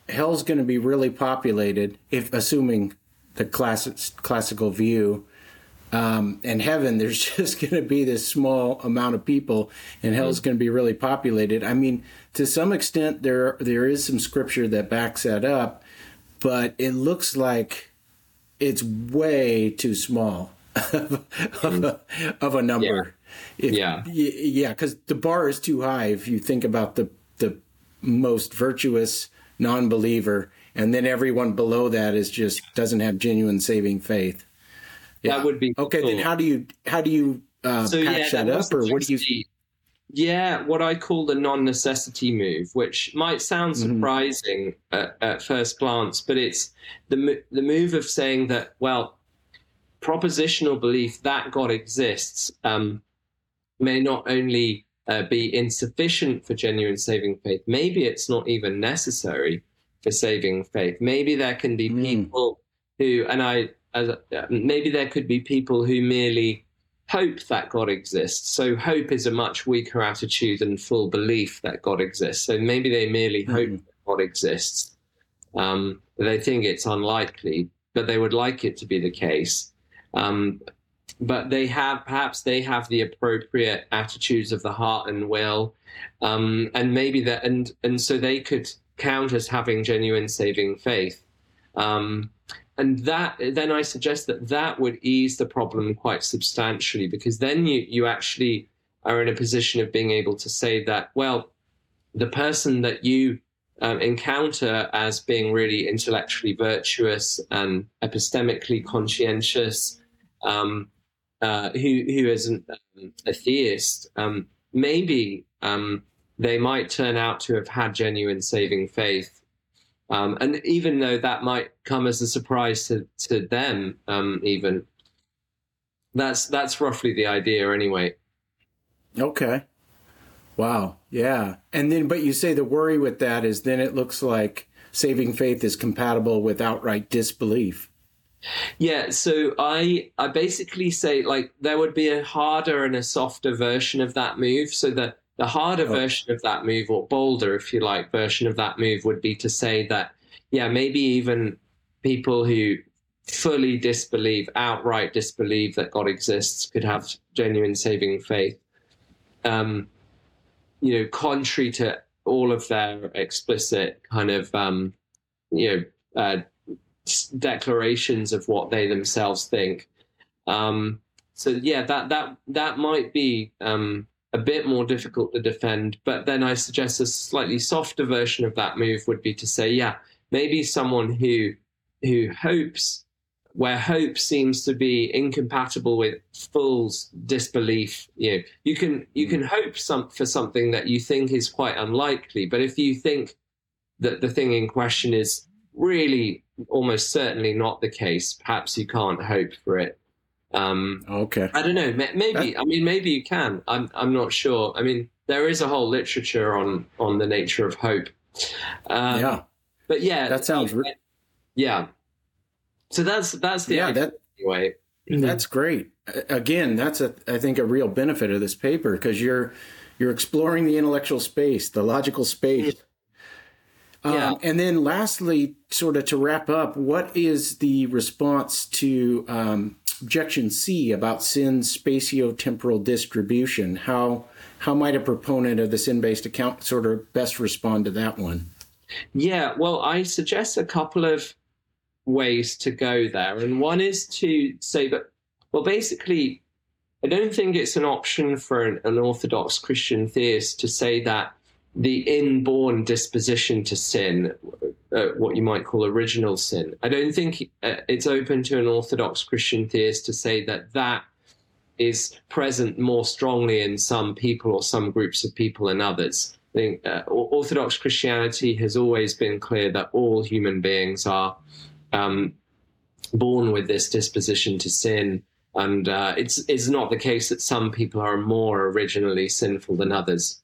hell's going to be really populated, if assuming the classic classical view, um, and heaven, there's just going to be this small amount of people, and hell's mm-hmm. going to be really populated. I mean, to some extent, there there is some scripture that backs that up, but it looks like it's way too small of, a, of a number. Yeah, if, yeah, yeah, because the bar is too high. If you think about the the most virtuous non-believer, and then everyone below that is just doesn't have genuine saving faith. Yeah. That would be okay. Cool. Then how do you how do you uh, so, patch yeah, that, that up, or what do you? Yeah, what I call the non-necessity move, which might sound mm-hmm. surprising mm-hmm. at, at, first glance, but it's the the move of saying that well, propositional belief that God exists um, may not only uh, be insufficient for genuine saving faith, maybe it's not even necessary for saving faith. Maybe there can be mm. people who, and I, as, uh, maybe there could be people who merely hope that God exists. So hope is a much weaker attitude than full belief that God exists. So maybe they merely mm-hmm. hope that God exists. Um, they think it's unlikely, but they would like it to be the case. Um, but they have perhaps they have the appropriate attitudes of the heart and will, um, and maybe that and and so they could count as having genuine saving faith. Um, and that then I suggest that that would ease the problem quite substantially because then you you actually are in a position of being able to say that well, the person that you um, encounter as being really intellectually virtuous and epistemically conscientious, um, uh, who who is an, um, a theist, um, maybe um, they might turn out to have had genuine saving faith um, and even though that might come as a surprise to, to them, um, even that's that's roughly the idea anyway. Okay. Wow. Yeah. And then, but you say the worry with that is then it looks like saving faith is compatible with outright disbelief. Yeah, so I I basically say like there would be a harder and a softer version of that move. So that the harder oh. version of that move, or bolder, if you like, version of that move would be to say that, yeah, maybe even people who fully disbelieve, outright disbelieve that God exists, could have genuine saving faith. Um, you know, contrary to all of their explicit kind of um, you know uh, declarations of what they themselves think. Um, so yeah, that that that might be um, a bit more difficult to defend. But then I suggest a slightly softer version of that move would be to say, yeah, maybe someone who who hopes where hope seems to be incompatible with full disbelief you know you can you can mm. hope some for something that you think is quite unlikely but if you think that the thing in question is really almost certainly not the case perhaps you can't hope for it um, okay. I don't know. Maybe i mean maybe you can. I'm i'm not sure. I mean there is a whole literature on on the nature of hope. Um, yeah. but yeah that sounds re- yeah. So that's that's the yeah that anyway. That's great. Again, that's a I think a real benefit of this paper because you're you're exploring the intellectual space, the logical space. Um, yeah. Um, and then lastly, sort of to wrap up, what is the response to um, objection C about sin's spatiotemporal distribution? How how might a proponent of the sin-based account sort of best respond to that one? Yeah, well, I suggest a couple of ways to go there. And one is to say that, well, basically, I don't think it's an option for an, an Orthodox Christian theist to say that the inborn disposition to sin, uh, what you might call original sin, I don't think uh, it's open to an Orthodox Christian theist to say that that is present more strongly in some people or some groups of people than others. I think uh, Orthodox Christianity has always been clear that all human beings are um, born with this disposition to sin. And uh, it's, it's not the case that some people are more originally sinful than others.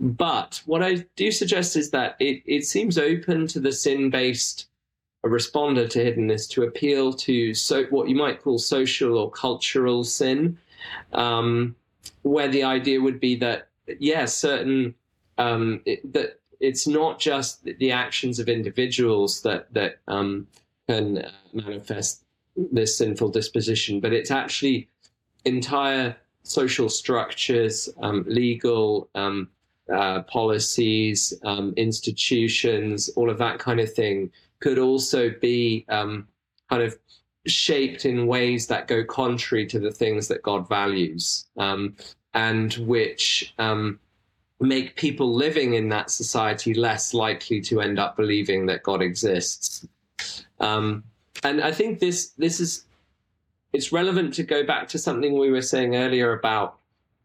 But what I do suggest is that it, it seems open to the sin based responder to hiddenness to appeal to so, what you might call social or cultural sin, um, where the idea would be that, yes, yeah, certain, um, it, that it's not just the actions of individuals that, that um, can uh, manifest this sinful disposition, but it's actually entire social structures, um, legal um, uh, policies, um, institutions, all of that kind of thing could also be um, kind of shaped in ways that go contrary to the things that God values um, and which make people living in that society less likely to end up believing that God exists. Um, and I think this this is it's relevant to go back to something we were saying earlier about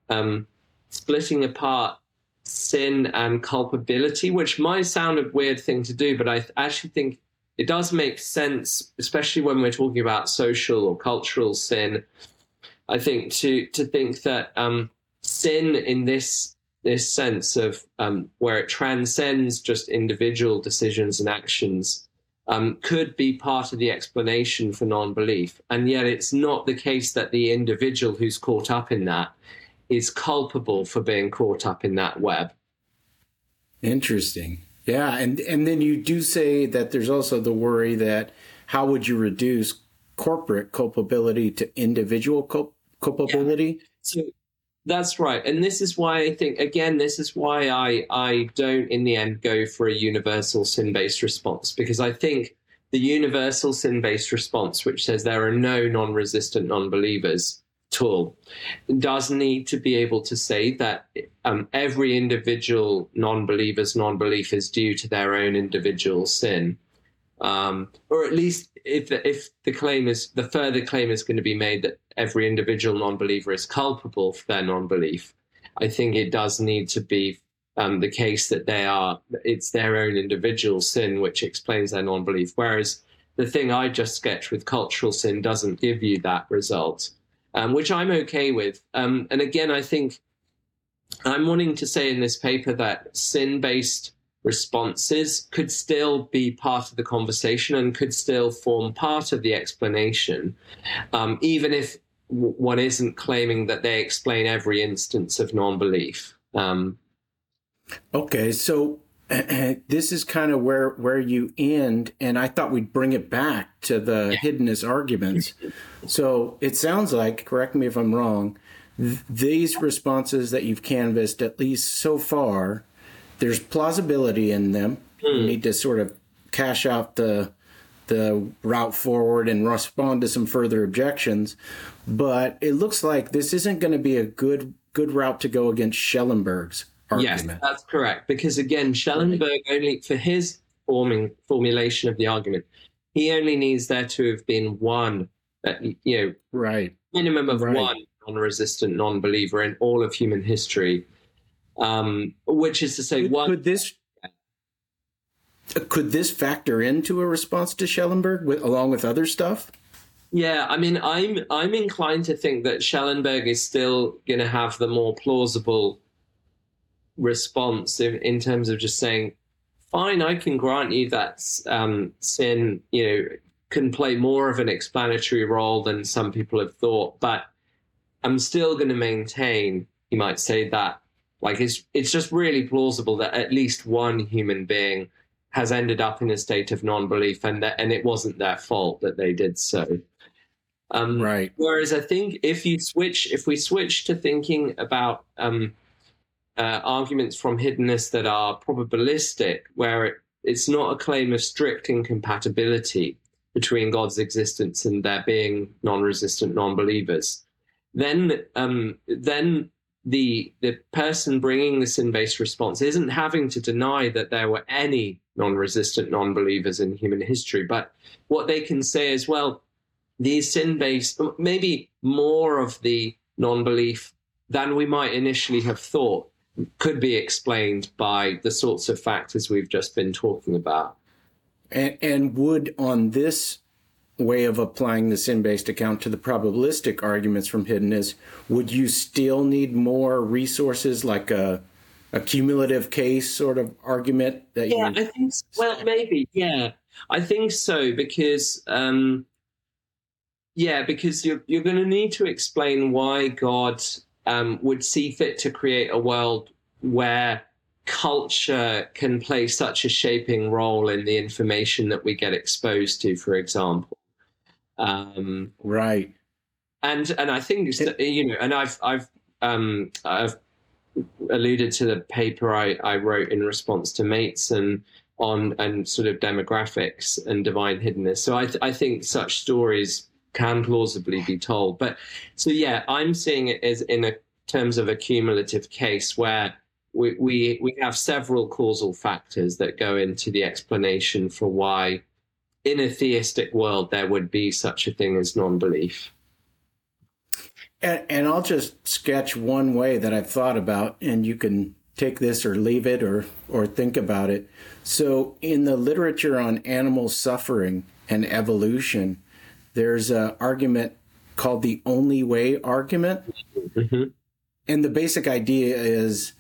um, splitting apart sin and culpability, which might sound a weird thing to do, but I actually think it does make sense, especially when we're talking about social or cultural sin. I think to to think that um, sin in this this sense of um, where it transcends just individual decisions and actions um, could be part of the explanation for non belief. And yet it's not the case that the individual who's caught up in that is culpable for being caught up in that web. Interesting. Yeah. And, and then you do say that there's also the worry that how would you reduce corporate culpability to individual cul- culpability? Yeah. So that's right. And this is why I think, again, this is why I, I don't in the end go for a universal sin based response, because I think the universal sin based response, which says there are no non resistant non believers at all, does need to be able to say that um, every individual non believer's non belief is due to their own individual sin. Um, or at least if the, if the claim is the further claim is going to be made that every individual non-believer is culpable for their non-belief, I think it does need to be um, the case that they are it's their own individual sin which explains their non-belief. Whereas the thing I just sketched with cultural sin doesn't give you that result, um, which I'm okay with. Um, and again, I think I'm wanting to say in this paper that sin-based responses could still be part of the conversation and could still form part of the explanation, um, even if one isn't claiming that they explain every instance of non-belief. Um, okay, so this is kind of where where you end, and I thought we'd bring it back to the yeah. hiddenness arguments. so it sounds like, correct me if I'm wrong, th- these responses that you've canvassed, at least so far, there's plausibility in them. Mm. You hmm. need to sort of cash out the the route forward and respond to some further objections. But it looks like this isn't going to be a good good route to go against Schellenberg's argument. Yes, that's correct. Because again, Schellenberg only for his forming formulation of the argument, he only needs there to have been one, uh, you know, right, minimum of Right. one non-resistant non-believer in all of human history, um, which is to say, Could, one. could this could this factor into a response to Schellenberg with, along with other stuff? Yeah, I mean, I'm I'm inclined to think that Schellenberg is still going to have the more plausible response in, in terms of just saying, "Fine, I can grant you that um, sin, you know, can play more of an explanatory role than some people have thought, but I'm still going to maintain." You might say that, like, it's it's just really plausible that at least one human being has ended up in a state of non-belief, and that and it wasn't their fault that they did so. Um, Right. Whereas I think if you switch, if we switch to thinking about um, uh, arguments from hiddenness that are probabilistic, where it, it's not a claim of strict incompatibility between God's existence and there being non-resistant non-believers, then um, then the the person bringing the sin-based response isn't having to deny that there were any non-resistant non-believers in human history, but what they can say is, well, these sin-based, maybe more of the non-belief than we might initially have thought could be explained by the sorts of factors we've just been talking about. And, and would on this way of applying the sin-based account to the probabilistic arguments from hiddenness, would you still need more resources like a a cumulative case sort of argument that Yeah, you I think s- well maybe yeah, I think so because um, yeah, because you're you're going to need to explain why God um, would see fit to create a world where culture can play such a shaping role in the information that we get exposed to, for example. Um, right. and and I think you know, and I've I've um, I've alluded to the paper I, I wrote in response to Maitzen on and sort of demographics and divine hiddenness. So I th- I think such stories can plausibly be told. But so yeah, I'm seeing it as in a terms of a cumulative case where we, we we have several causal factors that go into the explanation for why in a theistic world there would be such a thing as non-belief. And, and I'll just sketch one way that I've thought about, and you can take this or leave it or or think about it. So, in the literature on animal suffering and evolution, there's an argument called the only way argument, Mhm. and the basic idea is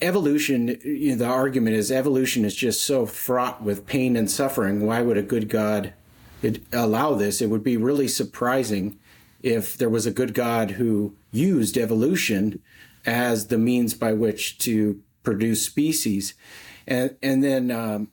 evolution. You know, the argument is evolution is just so fraught with pain and suffering. Why would a good God allow this? It would be really surprising if there was a good God who used evolution as the means by which to produce species. And, and then um,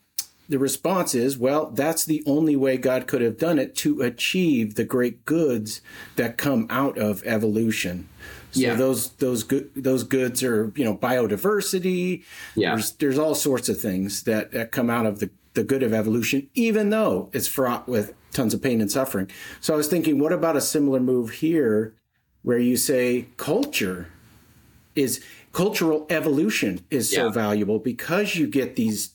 the response is, well, that's the only way God could have done it to achieve the great goods that come out of evolution. So Yeah. those those good those goods are you know biodiversity. Yeah. There's there's all sorts of things that, that come out of the the good of evolution, even though it's fraught with tons of pain and suffering. So I was thinking, what about a similar move here, where you say culture is cultural evolution is so Yeah. valuable because you get these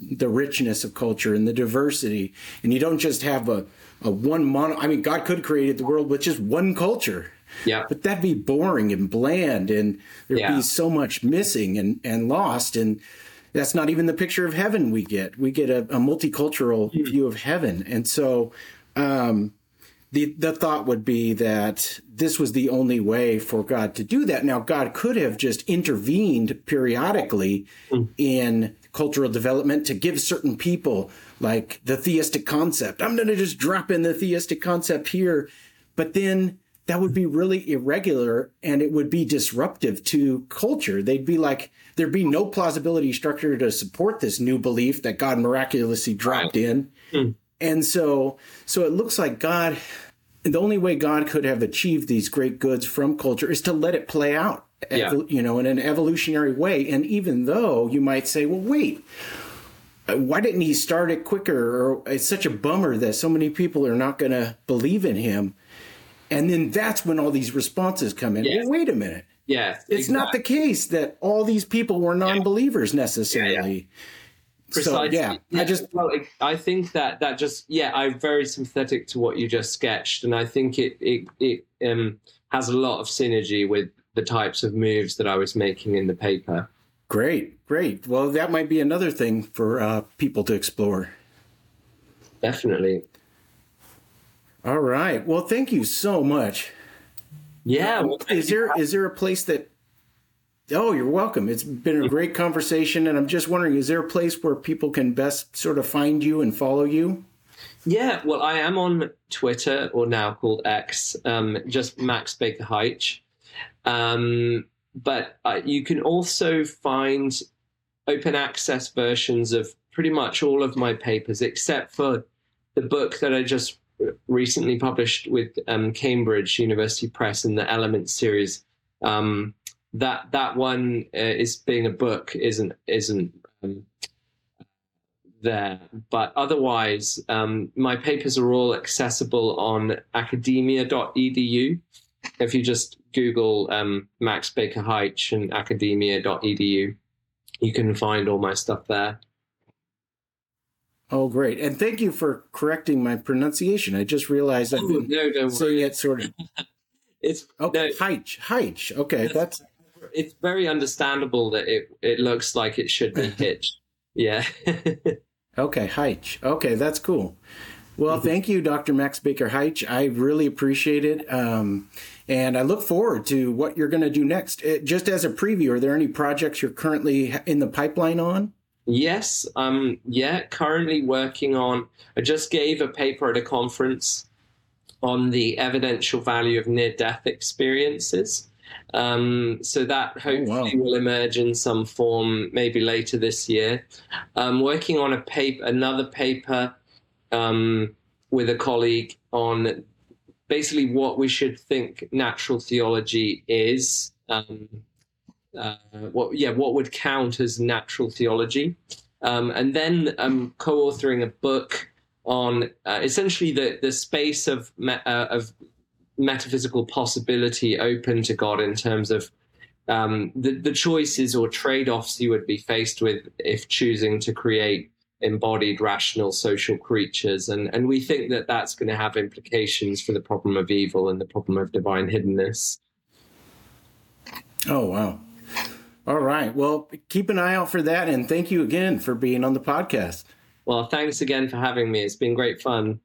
the richness of culture and the diversity and you don't just have a, a one mono i mean god could have created the world with just one culture Yeah. but that'd be boring and bland and there'd Yeah. be so much missing and, and lost and that's not even the picture of heaven we get. We get a, a multicultural view of heaven. And so um, the the thought would be that this was the only way for God to do that. Now, God could have just intervened periodically in cultural development to give certain people like the theistic concept. I'm going to just drop in the theistic concept here, but then that would be really irregular and it would be disruptive to culture. They'd be like there'd be no plausibility structure to support this new belief that God miraculously dropped in. Hmm. And so, so it looks like God, the only way God could have achieved these great goods from culture is to let it play out, Yeah. you know, in an evolutionary way. And even though you might say, well, wait, why didn't he start it quicker? Or it's such a bummer that so many people are not going to believe in him. And then that's when all these responses come in. Yes. Well, wait a minute. Yeah, It's not the case that all these people were non-believers necessarily. So Precisely. yeah, I just well, I think that that just yeah, I'm very sympathetic to what you just sketched, and I think it it it um has a lot of synergy with the types of moves that I was making in the paper. great, great. Well, that might be another thing for uh, people to explore. Definitely. All right. Well, thank you so much. Yeah. well, Is there is there a place that? Oh, you're welcome. It's been a great conversation, and I'm just wondering: is there a place where people can best sort of find you and follow you? Yeah, well, I am on Twitter, or now called X, um, just Max Baker Hytch. Um, but uh, you can also find open access versions of pretty much all of my papers, except for the book that I just recently published with um, Cambridge University Press in the Element series. Um, that that one uh, is being a book isn't isn't um, there. But otherwise, um, my papers are all accessible on academia.edu. If you just Google um, Max Baker Hytch and academia.edu, you can find all my stuff there. Oh, great! And thank you for correcting my pronunciation. I just realized I've been No, don't saying worry. it sort of. It's Okay, no, Hytch, Hytch. Okay, that's it's very understandable that it it looks like it should be Hitch. Yeah. okay, Hytch. Okay, that's cool. Well, thank you, Dr. Max Baker Hytch. I really appreciate it. Um, and I look forward to what you're going to do next. Uh, just as a preview, are there any projects you're currently in the pipeline on? Yes, um, yeah, currently working on. I just gave a paper at a conference on the evidential value of near death experiences. Um, so that hopefully wow. will emerge in some form maybe later this year. I'm working on a paper, another paper um, with a colleague on basically what we should think natural theology is. Um, uh, what yeah what would count as natural theology. Um, and then I'm co-authoring a book on uh, essentially the the space of me- uh, of metaphysical possibility open to God in terms of um, the the choices or trade-offs you would be faced with if choosing to create embodied rational social creatures. And and we think that that's going to have implications for the problem of evil and the problem of divine hiddenness. Oh, wow. All right. Well, keep an eye out for that. And thank you again for being on the podcast. Well, thanks again for having me. It's been great fun.